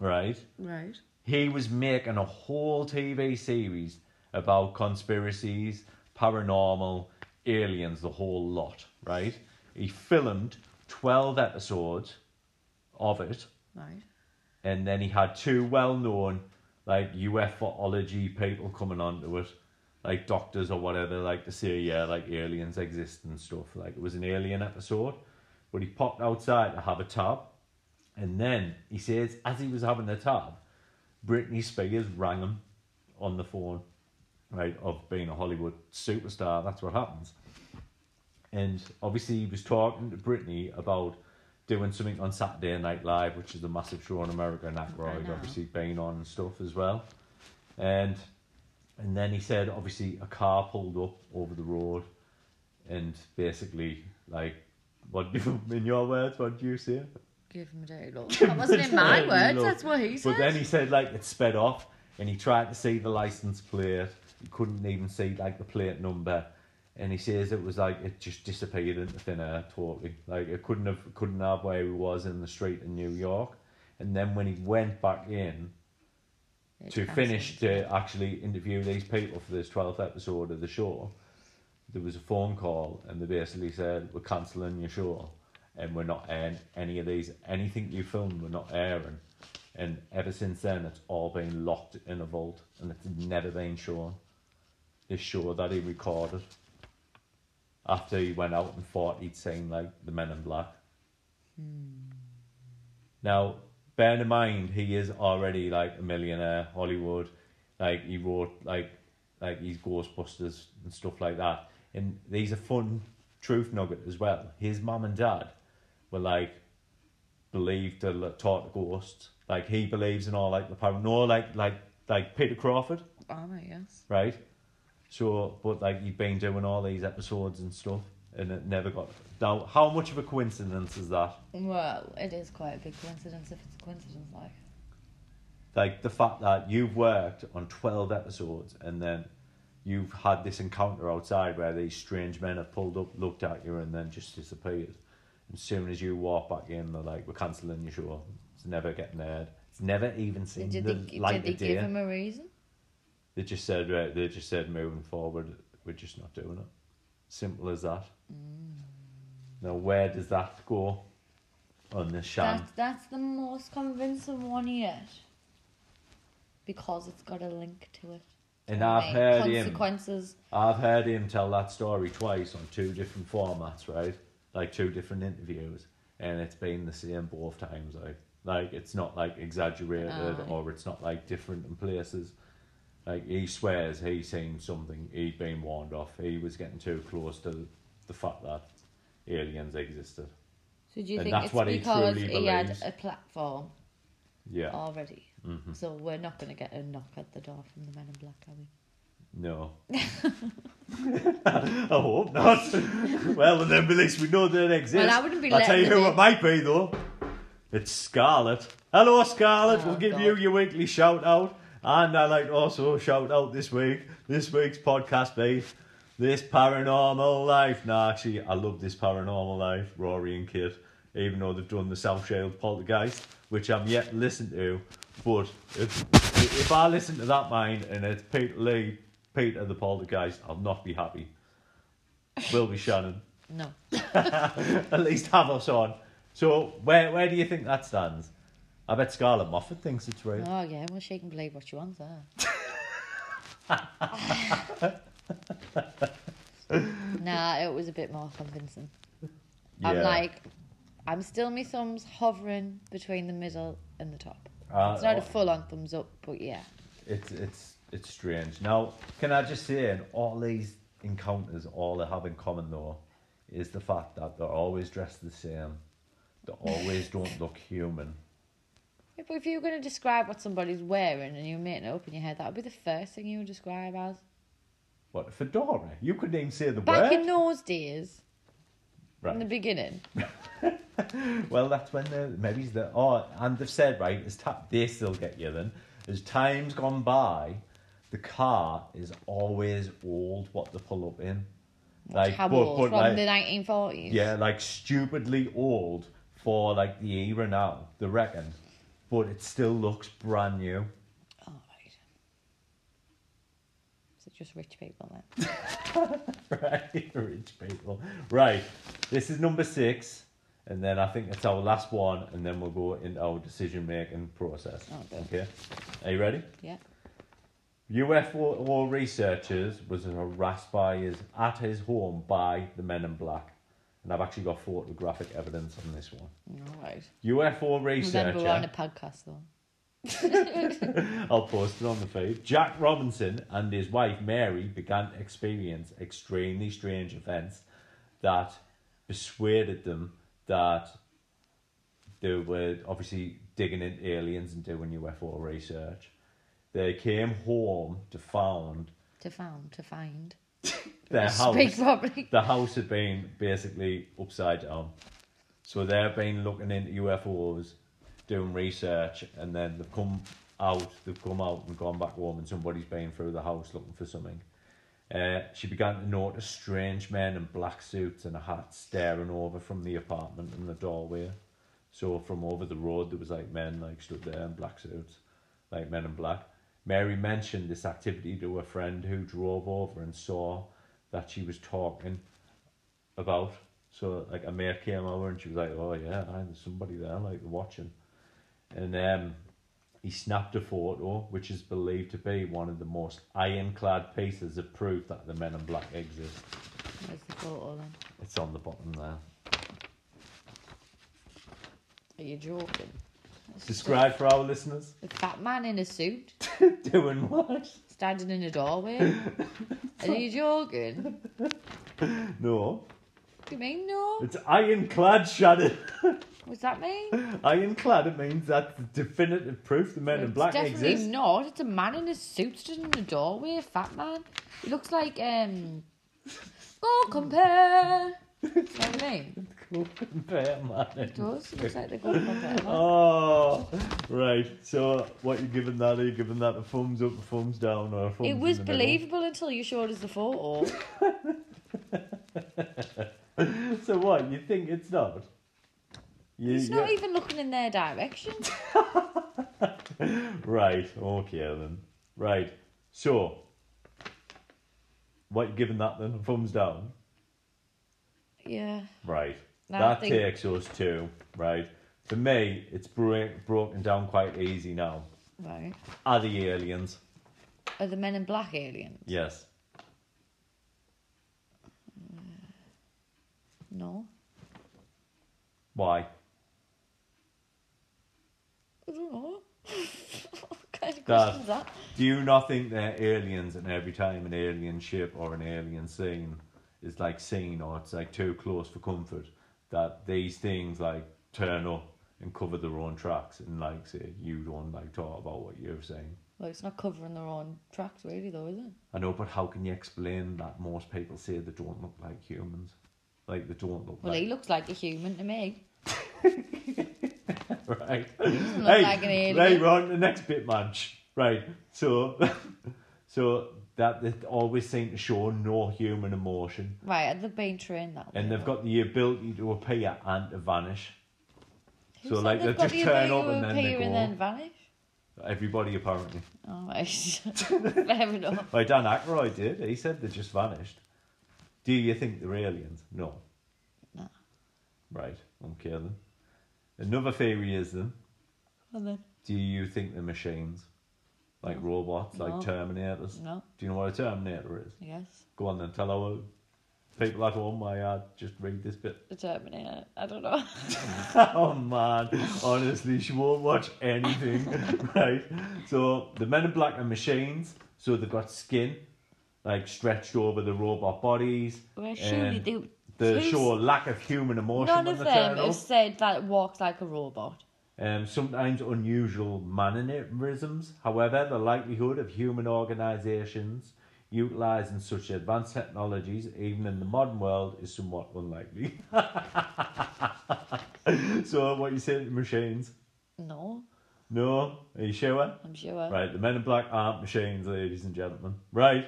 Speaker 2: right,
Speaker 3: right.
Speaker 2: He was making a whole TV series about conspiracies, paranormal, aliens, the whole lot, right? He filmed 12 episodes of it
Speaker 3: Right.
Speaker 2: and then he had two well-known like UFOlogy people coming onto it, like doctors or whatever, like to say yeah, like aliens exist and stuff. Like it was an alien episode, but he popped outside to have a tab, and then he says as he was having the tab, Britney Spears rang him on the phone, right? Of being a Hollywood superstar, that's what happens. And obviously, he was talking to Britney about doing something on Saturday Night Live, which is a massive show in America, and Aykroyd obviously being on and stuff as well. And and then he said, obviously, a car pulled up over the road, and basically, like, what in your words, what did you say?
Speaker 3: Give him a dirty look. That wasn't in my
Speaker 2: Dirty
Speaker 3: words,
Speaker 2: look.
Speaker 3: that's what he said.
Speaker 2: But then he said, like, it sped off, and he tried to see the license plate. He couldn't even see like the plate number, and he says it was like it just disappeared into thin air totally. Like it couldn't have couldn't have where he was in the street in New York. And then when he went back in
Speaker 3: It's
Speaker 2: to
Speaker 3: cancelled.
Speaker 2: finish to actually interview these people for this 12th episode of the show, there was a phone call and they basically said, We're cancelling your show and we're not airing any of these, anything you filmed, we're not airing. And ever since then, it's all been locked in a vault and it's never been shown. This show that he recorded after he went out and thought he'd seen like the Men in Black. Hmm. Now, bear in mind, he is already like a millionaire, Hollywood. Like he wrote like like he's Ghostbusters and stuff like that. And these are fun truth nugget as well. His mum and dad were like believed to like, talk to ghosts. Like he believes in all like the paranormal, like like like Peter Crawford,
Speaker 3: no, yes.
Speaker 2: right? So, but like he'd been doing all these episodes and stuff, and it never got. Now, how much of a coincidence is that?
Speaker 3: Well, it is quite a big coincidence if it's a coincidence, like.
Speaker 2: like the fact that you've worked on 12 episodes and then you've had this encounter outside where these strange men have pulled up, looked at you, and then just disappeared. As soon as you walk back in, they're like, "We're cancelling your show. It's never getting aired. It's never even seen
Speaker 3: Did
Speaker 2: the
Speaker 3: they,
Speaker 2: light
Speaker 3: did they
Speaker 2: of day."
Speaker 3: give him a reason?
Speaker 2: They just said, right, they just said, moving forward, we're just not doing it. Simple as that.
Speaker 3: Mm.
Speaker 2: Now, where does that go on the sham?
Speaker 3: That, that's the most convincing one yet. Because it's got a link to it.
Speaker 2: And I've heard him.
Speaker 3: Consequences.
Speaker 2: I've heard him tell that story twice on two different formats, right? Like two different interviews, and it's been the same both times. Like, like it's not like exaggerated
Speaker 3: Aye.
Speaker 2: or it's not like different in places. Like he swears he's seen something he'd been warned off. He was getting too close to the fact that aliens existed.
Speaker 3: So do you
Speaker 2: And
Speaker 3: think
Speaker 2: that's
Speaker 3: it's
Speaker 2: what he
Speaker 3: because he had a platform
Speaker 2: Yeah.
Speaker 3: already?
Speaker 2: hmm
Speaker 3: So we're not going to get a knock at the door from the Men in Black, are we?
Speaker 2: No. I hope not. well, and then at least we know they exist.
Speaker 3: Well, I wouldn't be
Speaker 2: I'll tell you who it might be, though. It's Scarlett. Hello, Scarlett.
Speaker 3: Oh,
Speaker 2: we'll give
Speaker 3: God.
Speaker 2: you your weekly shout out. And I like to also shout out this week, this week's podcast be This Paranormal Life. No, actually, I love This Paranormal Life, Rory and Kit, even though they've done the South Shield Poltergeist, which I'm yet to listen to. But if, if I listen to that mine and it's Peter Lee, Peter the Poltergeist, I'll not be happy. Will be Shannon.
Speaker 3: No.
Speaker 2: At least have us on. So where where do you think that stands? I bet Scarlett Moffat thinks it's real.
Speaker 3: Oh, yeah, well, she can believe what she wants there. nah, it was a bit more convincing. I'm like, I'm still my thumbs hovering between the middle and the top.
Speaker 2: Uh,
Speaker 3: It's not a full on thumbs up, but yeah.
Speaker 2: it's it's it's strange. Now, can I just say, in all these encounters, all they have in common though, is the fact that they're always dressed the same. They always don't look human.
Speaker 3: Yeah, but if you were going to describe what somebody's wearing and you're making it up in your head, that would be the first thing you would describe as.
Speaker 2: What fedora? You couldn't even say the
Speaker 3: Back
Speaker 2: word.
Speaker 3: in those days, in the beginning.
Speaker 2: Well, that's when the maybe the oh, and they've said right. As ta- they still get you then. As time's gone by, the car is always old. What they pull up in, like
Speaker 3: How
Speaker 2: but-
Speaker 3: old?
Speaker 2: but
Speaker 3: From
Speaker 2: like-
Speaker 3: the 1940s?
Speaker 2: Yeah, like stupidly old for like the era now, they reckon. But it still looks brand new.
Speaker 3: Oh, right. Is it just rich people then?
Speaker 2: right, rich people. Right, this is number six, and then I think it's our last one, and then we'll go into our decision making process.
Speaker 3: Oh, okay.
Speaker 2: Okay, are you ready?
Speaker 3: Yeah.
Speaker 2: UFO researchers was harassed by his at his home by the Men in Black, and I've actually got photographic evidence on this one.
Speaker 3: Right.
Speaker 2: UFO
Speaker 3: Remember, we're on
Speaker 2: researcher.
Speaker 3: a podcast though.
Speaker 2: I'll post it on the feed. Jack Robinson and his wife Mary began to experience extremely strange events that persuaded them that they were obviously digging into aliens and doing UFO research. They came home to found
Speaker 3: To found, to find.
Speaker 2: their house.
Speaker 3: Properly.
Speaker 2: The house had been basically upside down. So they've been looking into UFOs, doing research, and then they've come out. They've come out and gone back home, and somebody's been through the house looking for something. Uh, she began to notice strange men in black suits and a hat staring over from the apartment in the doorway. So from over the road, there was like men like stood there in black suits, like men in black. Mary mentioned this activity to a friend who drove over and saw that she was talking about. So like a mate came over and she was like, "Oh yeah, there's somebody there, like watching." And um, he snapped a photo, which is believed to be one of the most ironclad pieces of proof that the Men in Black exist.
Speaker 3: Where's the photo then?
Speaker 2: It's on the bottom there.
Speaker 3: Are you joking?
Speaker 2: Describe for our listeners.
Speaker 3: A fat man in a suit
Speaker 2: Doing what?
Speaker 3: standing in a doorway. Are you joking?
Speaker 2: No,
Speaker 3: What do you mean no?
Speaker 2: it's ironclad, Shannon.
Speaker 3: What's that mean?
Speaker 2: ironclad. It means that's definitive proof the Men in Black
Speaker 3: definitely
Speaker 2: exist.
Speaker 3: not. It's a man in a suit stood in a doorway, a fat man. He looks like um. GoCompare. You know what I mean?
Speaker 2: Man.
Speaker 3: It does. It looks like the man.
Speaker 2: Oh, right. So, what you giving that? Are you giving that a thumbs up, a thumbs down, or a thumbs
Speaker 3: It was
Speaker 2: in the
Speaker 3: believable until you showed us the photo.
Speaker 2: So what? You think it's not? You,
Speaker 3: He's not
Speaker 2: you-
Speaker 3: even looking in their direction.
Speaker 2: Right. Okay then. Right. So, what you giving that then? A thumbs down.
Speaker 3: Yeah.
Speaker 2: Right. That
Speaker 3: think-
Speaker 2: takes us to right. For me, it's break, broken down quite easy now.
Speaker 3: Right.
Speaker 2: Are the aliens?
Speaker 3: Are the men in black aliens?
Speaker 2: Yes.
Speaker 3: Uh, no.
Speaker 2: Why?
Speaker 3: I don't know. what kind of
Speaker 2: Dad.
Speaker 3: that?
Speaker 2: Do you not think they're aliens and every time an alien ship or an alien scene is like seen or it's like too close for comfort, that these things like turn up and cover their own tracks and like say you don't like talk about what you're saying?
Speaker 3: Well, it's not covering their own tracks, really, though, is it?
Speaker 2: I know, but how can you explain that most people say they don't look like humans? Like they don't look like
Speaker 3: Well,
Speaker 2: like
Speaker 3: he looks like a human to me.
Speaker 2: right.
Speaker 3: doesn't look like an alien.
Speaker 2: Right, we're on the next bit, man. Shh. Right, so, so that they always seem to show no human emotion,
Speaker 3: Right, and they've been trained that way.
Speaker 2: and they've
Speaker 3: though.
Speaker 2: got the ability to appear and to vanish. So, like,
Speaker 3: got
Speaker 2: just
Speaker 3: the
Speaker 2: turn up and then they
Speaker 3: appear and
Speaker 2: go.
Speaker 3: then vanish?
Speaker 2: Everybody apparently.
Speaker 3: Oh, right. Fair enough.
Speaker 2: Like Dan Aykroyd did. He said they just vanished. Do you think they're aliens? No.
Speaker 3: No.
Speaker 2: Right. Okay then. Another theory is then.
Speaker 3: And then,
Speaker 2: Do you think they're machines? Like robots, like
Speaker 3: No.
Speaker 2: Terminators?
Speaker 3: no,
Speaker 2: Do you know what a Terminator is?
Speaker 3: yes.
Speaker 2: Go on then, tell our people at home why I just read this bit.
Speaker 3: The Terminator. I don't know.
Speaker 2: oh man, honestly, she won't watch anything. right. So the men in black are machines, so they've got skin, like stretched over the robot bodies.
Speaker 3: well, surely they. Who's-
Speaker 2: show lack of human emotion
Speaker 3: None of
Speaker 2: they
Speaker 3: them have said that it walks like a robot.
Speaker 2: Um, sometimes unusual mannerisms. However, the likelihood of human organisations utilising such advanced technologies, even in the modern world, is somewhat unlikely. so, what you saying to machines?
Speaker 3: No,
Speaker 2: No? Are you sure?
Speaker 3: I'm sure.
Speaker 2: Right, the men in black aren't machines, ladies and gentlemen. Right?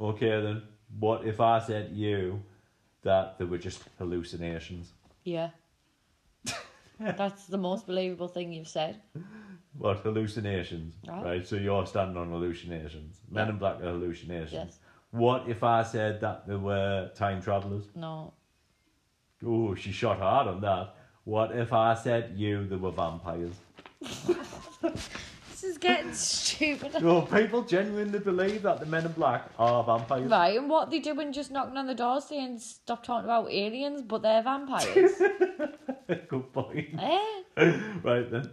Speaker 2: Okay then. What if I said to you that they were just hallucinations?
Speaker 3: Yeah. That's the most believable thing you've said.
Speaker 2: What hallucinations?
Speaker 3: Right.
Speaker 2: Right. So you're standing on hallucinations. Men
Speaker 3: Yeah.
Speaker 2: in Black are hallucinations.
Speaker 3: Yes.
Speaker 2: What if I said that they were time travelers?
Speaker 3: No.
Speaker 2: Oh, she shot hard on that. What if I said you they were vampires?
Speaker 3: This is getting stupid.
Speaker 2: No, people genuinely believe that the Men in Black are vampires.
Speaker 3: Right, and what they doing just knocking on the door saying stop talking about aliens, but they're vampires.
Speaker 2: Good point.
Speaker 3: eh?
Speaker 2: right then,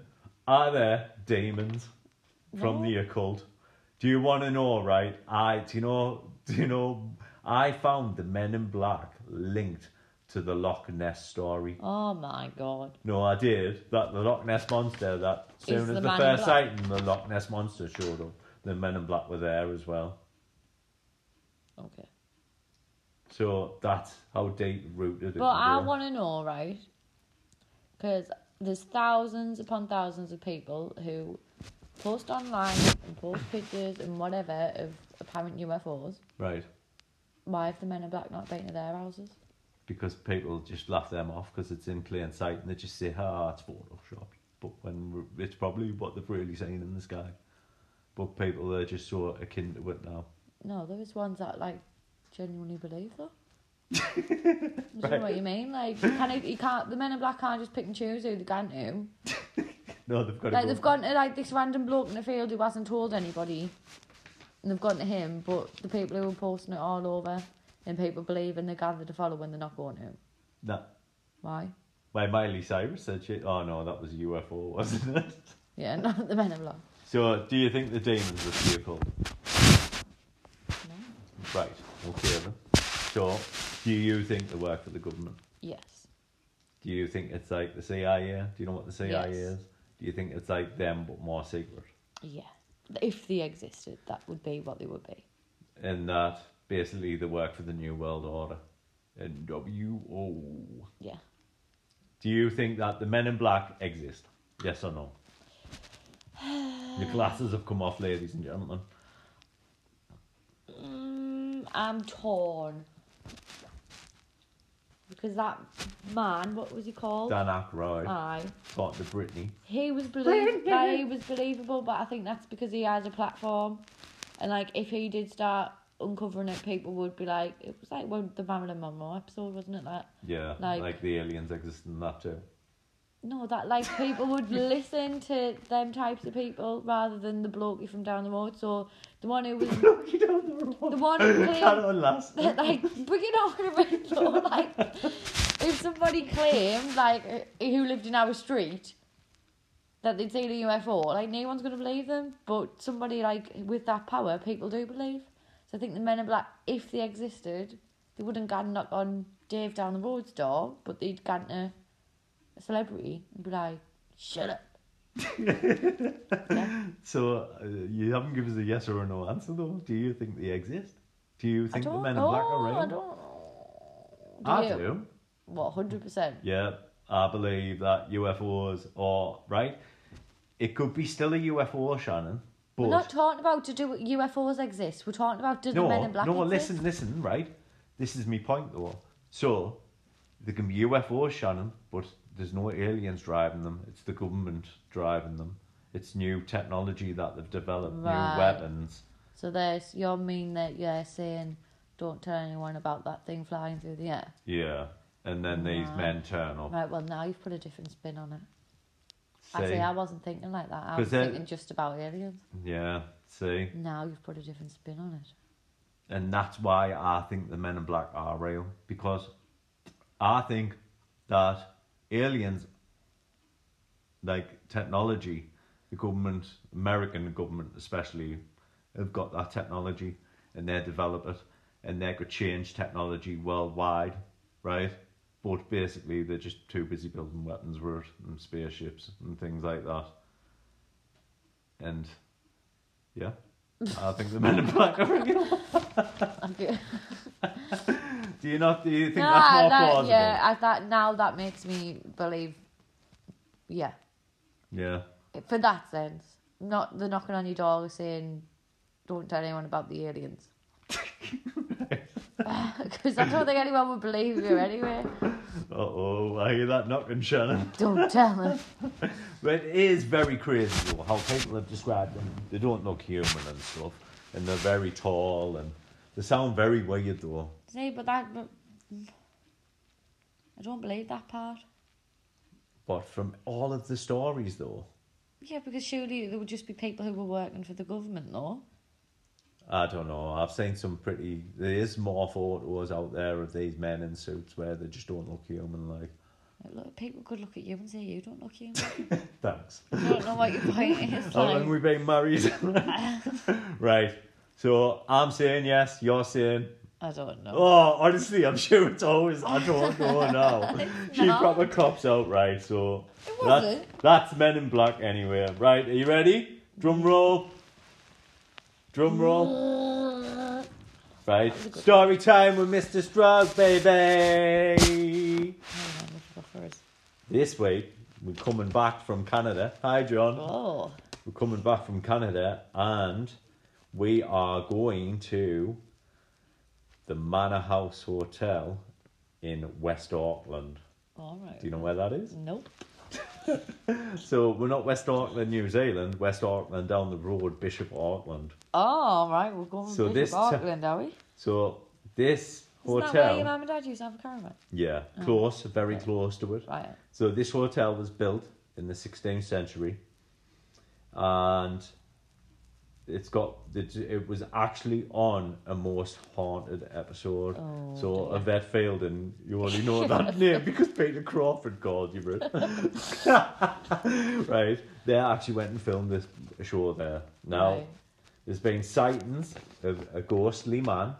Speaker 2: are there demons from
Speaker 3: No.
Speaker 2: the occult? Do you want to know? Right, I do you know? Do you know? I found the Men in Black linked to the Loch Ness story.
Speaker 3: Oh my god.
Speaker 2: No, I did. That the Loch Ness monster. That soon
Speaker 3: Is
Speaker 2: as
Speaker 3: the
Speaker 2: the, first sighting, the Loch Ness monster showed up. The Men in Black were there as well.
Speaker 3: Okay.
Speaker 2: So that's how deep rooted it
Speaker 3: But I want to know, right? Because there's thousands upon thousands of people who post online and post pictures and whatever of apparent UFOs.
Speaker 2: Right.
Speaker 3: Why have the men in black not been to their houses?
Speaker 2: Because people just laugh them off because it's in plain sight and they just say, ah, it's Photoshop. But when it's probably what they've really seen in the sky. But people are just so akin to it now.
Speaker 3: No, there was ones that like genuinely believe though. I don't know what you mean. Like, you can't, you can't. The men in black can't just pick and choose who they're going to.
Speaker 2: No, they've got to
Speaker 3: Like,
Speaker 2: go.
Speaker 3: they've gone to like this random bloke in the field who hasn't told anybody, and they've gone to him. But the people who are posting it all over, and people believe and they gather to follow when they're not going to.
Speaker 2: Nah.
Speaker 3: Why?
Speaker 2: Why Miley Cyrus said shit. Oh no, that was a UFO, wasn't it?
Speaker 3: Yeah, not the men in black.
Speaker 2: So, do you think the demons are vehicle?
Speaker 3: No.
Speaker 2: Right. Okay then. So, do you think they work for the government?
Speaker 3: Yes.
Speaker 2: Do you think it's like the CIA? Do you know what the CIA
Speaker 3: Yes.
Speaker 2: is? Do you think it's like them but more secret?
Speaker 3: Yeah. If they existed, that would be what they would be.
Speaker 2: And that basically they work for the New World Order. NWO.
Speaker 3: Yeah.
Speaker 2: Do you think that the men in black exist? Yes or no? the glasses have come off, ladies and gentlemen.
Speaker 3: Mm, I'm torn. Because that man, what was he called?
Speaker 2: Dan Aykroyd
Speaker 3: Aye.
Speaker 2: talking to Britney.
Speaker 3: He was believe like, he was believable, but I think that's because he has a platform, and like if he did start uncovering it, people would be like, it was like when the Marilyn Monroe episode, wasn't it? Like
Speaker 2: Yeah, like,
Speaker 3: Like-
Speaker 2: the aliens exist in that too.
Speaker 3: No, that like people would listen to them types of people rather than the blokey from down the road. So the one who was
Speaker 2: Look down the road.
Speaker 3: The one who claimed-
Speaker 2: last.
Speaker 3: like bring it on a bit though. Like if somebody claimed like uh, who lived in our street that they'd seen a UFO, like no one's gonna believe them. But somebody like with that power, people do believe. So I think the Men in Black, if they existed, they wouldn't go and knock on Dave down the road's door, but they'd go to a celebrity and be like, "Shut up." yeah.
Speaker 2: So uh, you haven't given us a yes or a no answer though. Do you think they exist? Do you think the men in
Speaker 3: know.
Speaker 2: black are real?
Speaker 3: I don't know. Do
Speaker 2: I
Speaker 3: you?
Speaker 2: do.
Speaker 3: What, hundred percent?
Speaker 2: Yeah, I believe that UFOs are right. It could be still a UFO, Shannon. But
Speaker 3: We're not talking about to do UFOs exist. We're talking about do the Men in Black
Speaker 2: no.
Speaker 3: exist?
Speaker 2: Listen, listen. Right. This is my point though. So there can be UFOs, Shannon, but there's no aliens driving them. It's the government driving them. It's new technology that they've developed,
Speaker 3: Right.
Speaker 2: new weapons.
Speaker 3: So there's you mean that you're saying don't tell anyone about that thing flying through the air.
Speaker 2: Yeah. And then these
Speaker 3: Right.
Speaker 2: men turn up.
Speaker 3: Right, well now you've put a different spin on it. I
Speaker 2: See?
Speaker 3: I wasn't thinking like that. I
Speaker 2: 'Cause
Speaker 3: was
Speaker 2: then-
Speaker 3: thinking just about aliens.
Speaker 2: Yeah. See.
Speaker 3: Now you've put a different spin on it.
Speaker 2: and that's why I think the Men in Black are real because I think that aliens, like technology, the government, American government especially, have got that technology and they develop it and they could change technology worldwide, right? But basically, they're just too busy building weapons for it and spaceships and things like that. And yeah, I think the Men in Black are real.
Speaker 3: Okay.
Speaker 2: Do you not? Do you think
Speaker 3: Nah,
Speaker 2: that's more
Speaker 3: that-
Speaker 2: plausible?
Speaker 3: yeah, I thought now that makes me believe. Yeah,
Speaker 2: Yeah.
Speaker 3: for that sense, not the knocking on your door saying, "Don't tell anyone about the aliens." Because I don't think anyone would believe you anyway.
Speaker 2: Uh oh, I hear that knocking, Shannon.
Speaker 3: Don't tell them.
Speaker 2: But it is very crazy though how people have described them. They don't look human and stuff, and they're very tall and they sound very weird though.
Speaker 3: See, but that. But, I don't believe that part.
Speaker 2: But from all of the stories though,
Speaker 3: Yeah, because surely there would just be people who were working for the government, though.
Speaker 2: I don't know. I've seen some pretty. There is more photos out there of these men in suits where they just don't look human. Like,
Speaker 3: look, people could look at you and say, "You don't look human."
Speaker 2: thanks.
Speaker 3: I don't know what your point is.
Speaker 2: How long we been married? right. So I'm saying yes. You're saying
Speaker 3: I don't know.
Speaker 2: Oh, honestly, I'm sure it's always. I don't know now. she
Speaker 3: not.
Speaker 2: proper cops out, right? So
Speaker 3: It
Speaker 2: that's,
Speaker 3: wasn't.
Speaker 2: that's Men in Black anyway. Right? Are you ready? Drum roll. Drum roll. Mm. Right. Story time with Mr. Strauss, baby.
Speaker 3: On, we should go first.
Speaker 2: This week we're coming back from Canada. Hi, John.
Speaker 3: Oh,
Speaker 2: we're coming back from Canada and we are going to the Manor House Hotel in West Auckland.
Speaker 3: All right.
Speaker 2: Do you know where that is?
Speaker 3: Nope.
Speaker 2: So we're not West Auckland, New Zealand. West Auckland down the road, Bishop Auckland.
Speaker 3: Oh, all right. We're going
Speaker 2: So
Speaker 3: Bishop
Speaker 2: t-
Speaker 3: Auckland, are we?
Speaker 2: So this
Speaker 3: Isn't that where your
Speaker 2: hotel,
Speaker 3: mum and dad used to have a caravan?
Speaker 2: yeah, oh. close, very close to it.
Speaker 3: Right.
Speaker 2: So this hotel was built in the 16th century, and it's got it, it was actually on a most haunted episode.
Speaker 3: Oh,
Speaker 2: so
Speaker 3: dear.
Speaker 2: Yvette Fielding, you only know that name because Peter Crawford called you it. right, they actually went and filmed this show there. Now,
Speaker 3: Right.
Speaker 2: there's been sightings of a ghostly man,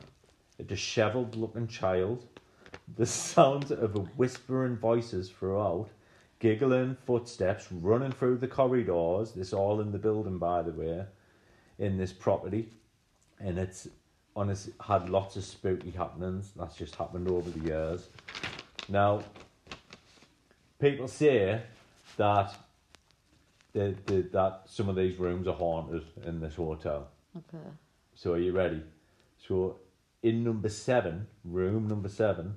Speaker 2: a dishevelled looking child, the sounds of a whispering voices throughout, giggling footsteps running through the corridors. This all in the building, by the way, in this property, and it's honestly had lots of spooky happenings. That's just happened over the years. Now, people say that the, the, that some of these rooms are haunted in this hotel.
Speaker 3: Okay.
Speaker 2: So are you ready? So in number seven, room number seven,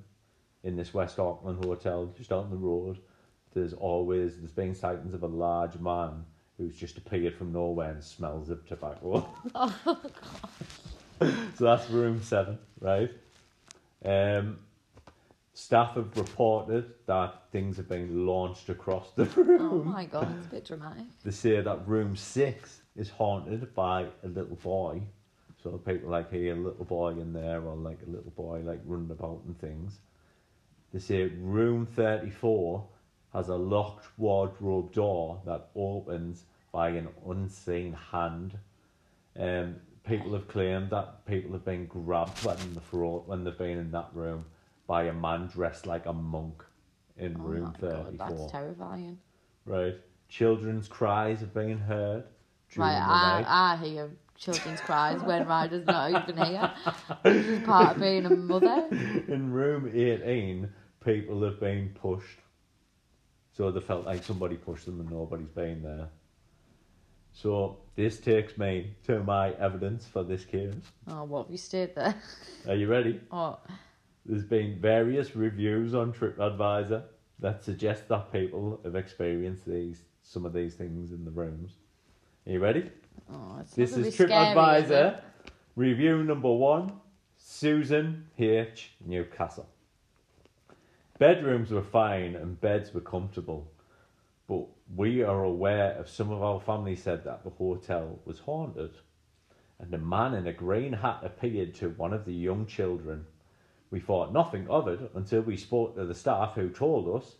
Speaker 2: in this West Auckland hotel, just on the road, there's always there's been sightings of a large man who's just appeared from nowhere and smells of tobacco. so that's room seven, right? Um, staff have reported that things have been launched across the room.
Speaker 3: Oh my god, it's a bit dramatic.
Speaker 2: They say that room six is haunted by a little boy. So people like hear a little boy in there or like a little boy like running about and things. They say room 34 has a locked wardrobe door that opens by an unseen hand. Um, people have claimed that people have been grabbed in the throat when they've been in that room by a man dressed like a monk in
Speaker 3: Oh
Speaker 2: room
Speaker 3: my god,
Speaker 2: 34.
Speaker 3: that's terrifying.
Speaker 2: Right. Children's cries have been heard during
Speaker 3: Right,
Speaker 2: the
Speaker 3: I,
Speaker 2: night.
Speaker 3: I hear children's cries when Ryder's not even here. This is part of being a mother.
Speaker 2: In room 18, people have been pushed. So they felt like somebody pushed them and nobody's been there. So this takes me to my evidence for this case.
Speaker 3: Oh, what have you stayed there?
Speaker 2: Are you ready?
Speaker 3: Oh,
Speaker 2: There's been various reviews on TripAdvisor that suggest that people have experienced these some of these things in the rooms. Are you ready?
Speaker 3: oh
Speaker 2: This
Speaker 3: not gonna
Speaker 2: is
Speaker 3: be scary, is
Speaker 2: TripAdvisor. Review number one Susan H. Newcastle. Bedrooms were fine and beds were comfortable, but we are aware of some of our family said that the hotel was haunted, and a man in a green hat appeared to one of the young children. We thought nothing of it until we spoke to the staff who told us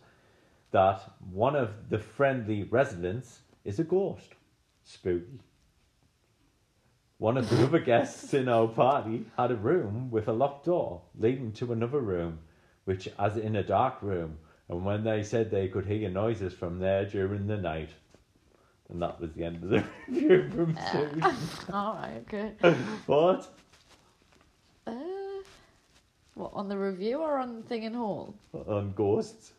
Speaker 2: that one of the friendly residents is a ghost. Spooky. One of the other guests in our party had a room with a locked door leading to another room, which as in a dark room, and when they said they could hear noises from there during the night. And that was the end of the review from Susan.
Speaker 3: Alright, okay.
Speaker 2: What?
Speaker 3: Uh, what, on the review or on Thing in Hall?
Speaker 2: On ghosts?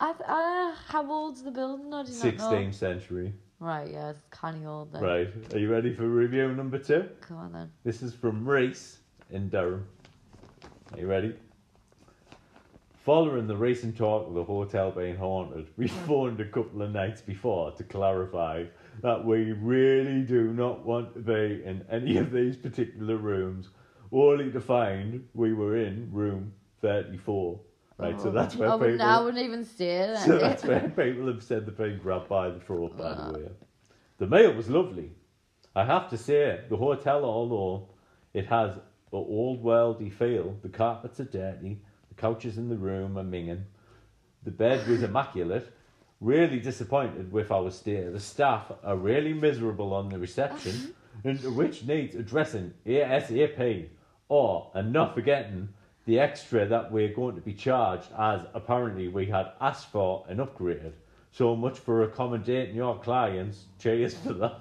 Speaker 3: I th- uh, how old's the building? I do not know.
Speaker 2: 16th century.
Speaker 3: Right, yeah, it's kind of old then.
Speaker 2: Right. Are you ready for review number two?
Speaker 3: Come on then.
Speaker 2: This is from Reese in Durham. Are you ready? Following the recent talk of the hotel being haunted, we phoned a couple of nights before to clarify that we really do not want to be in any of these particular rooms, only to find we were in room 34. Right, so
Speaker 3: Oh,
Speaker 2: that's where
Speaker 3: I wouldn't,
Speaker 2: people.
Speaker 3: I wouldn't even stay there.
Speaker 2: So that's where people have said they've been grabbed by the throat, by the way. The meal was lovely. I have to say, the hotel, although it has an old worldy feel, the carpets are dirty, the couches in the room are minging, the bed was immaculate. Really disappointed with our stay. The staff are really miserable on the reception, uh-huh. and which needs addressing ASAP. Or, and not forgetting, the extra that we're going to be charged as apparently we had asked for an upgrade. So much for accommodating your clients. Cheers for that.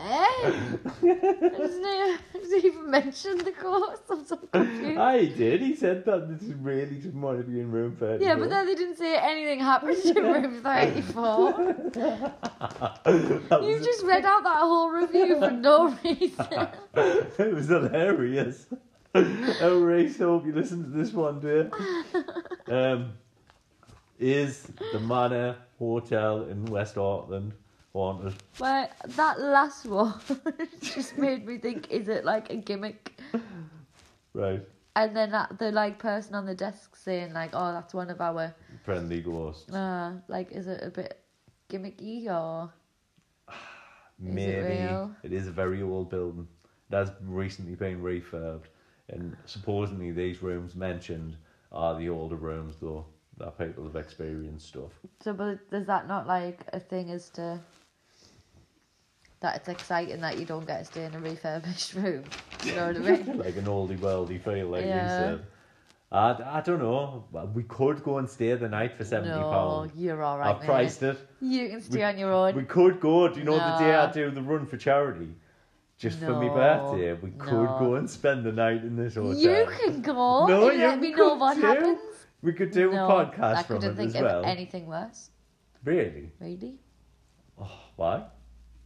Speaker 3: Eh? Doesn't he, doesn't even mention the ghost? I'm so confused.
Speaker 2: I did. He said that this is really didn't want to be in room 34.
Speaker 3: Yeah, but then they didn't say anything happened in room 34. You just read out that whole review for no reason.
Speaker 2: it was hilarious. oh, Race, I hope you listen to this one, dear. Um, is the Manor Hotel in West Auckland
Speaker 3: But that last one just made me think, is it like a gimmick?
Speaker 2: Right,
Speaker 3: And then that, the like person on the desk saying like, oh, that's one of our,
Speaker 2: friendly ghosts.
Speaker 3: uh, like, is it a bit gimmicky or? Is it
Speaker 2: Maybe
Speaker 3: real?
Speaker 2: it is a very old building. It has recently been refurbed, and supposedly these rooms mentioned are the older rooms, though that people have experienced stuff.
Speaker 3: So, but is that not like a thing as to that it's exciting that you don't get to stay in a refurbished room? You know what I mean?
Speaker 2: like an oldie worldy feel, like
Speaker 3: Yeah.
Speaker 2: you said. I, I don't know. We could go and stay the night for seventy pounds.
Speaker 3: no, you're all right.
Speaker 2: I've priced it.
Speaker 3: You can stay
Speaker 2: We-
Speaker 3: on your own.
Speaker 2: We could go. Do you know the day I
Speaker 3: No.
Speaker 2: do the run for charity? Just for my birthday, we could go and spend the night in this hotel.
Speaker 3: You can go.
Speaker 2: No,
Speaker 3: and
Speaker 2: you
Speaker 3: let me know
Speaker 2: could
Speaker 3: what happens.
Speaker 2: We could do
Speaker 3: no,
Speaker 2: a podcast
Speaker 3: I
Speaker 2: from
Speaker 3: couldn't think of anything worse.
Speaker 2: Really?
Speaker 3: Really?
Speaker 2: Oh, why?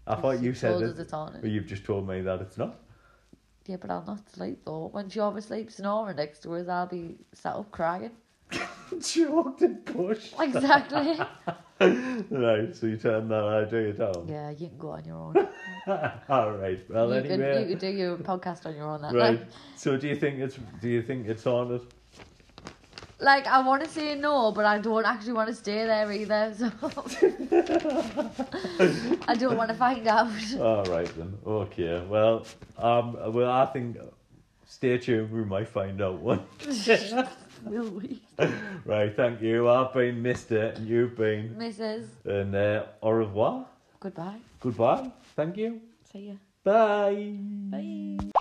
Speaker 2: I thought you said it.
Speaker 3: it's on
Speaker 2: But you've just told me that it's not.
Speaker 3: Yeah, but I'll not sleep though. When she oversleeps snoring next to us, I'll be sat up crying.
Speaker 2: Choked and pushed.
Speaker 3: Exactly.
Speaker 2: right, so you turned that idea down.
Speaker 3: yeah, you can go on your own.
Speaker 2: All right. Well,
Speaker 3: you,
Speaker 2: anyway.
Speaker 3: could, you could do your podcast on your own that
Speaker 2: Right.
Speaker 3: night.
Speaker 2: So do you think it's do you think it's haunted?
Speaker 3: Like, I want to say no, but I don't actually want to stay there either, so. I don't want to find out.
Speaker 2: All right then. Okay. Well, um, well, I think stay tuned. We might find out one.
Speaker 3: Will we?
Speaker 2: right. Thank you. I've been Mister, and you've been,
Speaker 3: Mrs.
Speaker 2: and uh, au revoir.
Speaker 3: Goodbye.
Speaker 2: Goodbye. Thank you.
Speaker 3: See ya.
Speaker 2: Bye.
Speaker 3: Bye.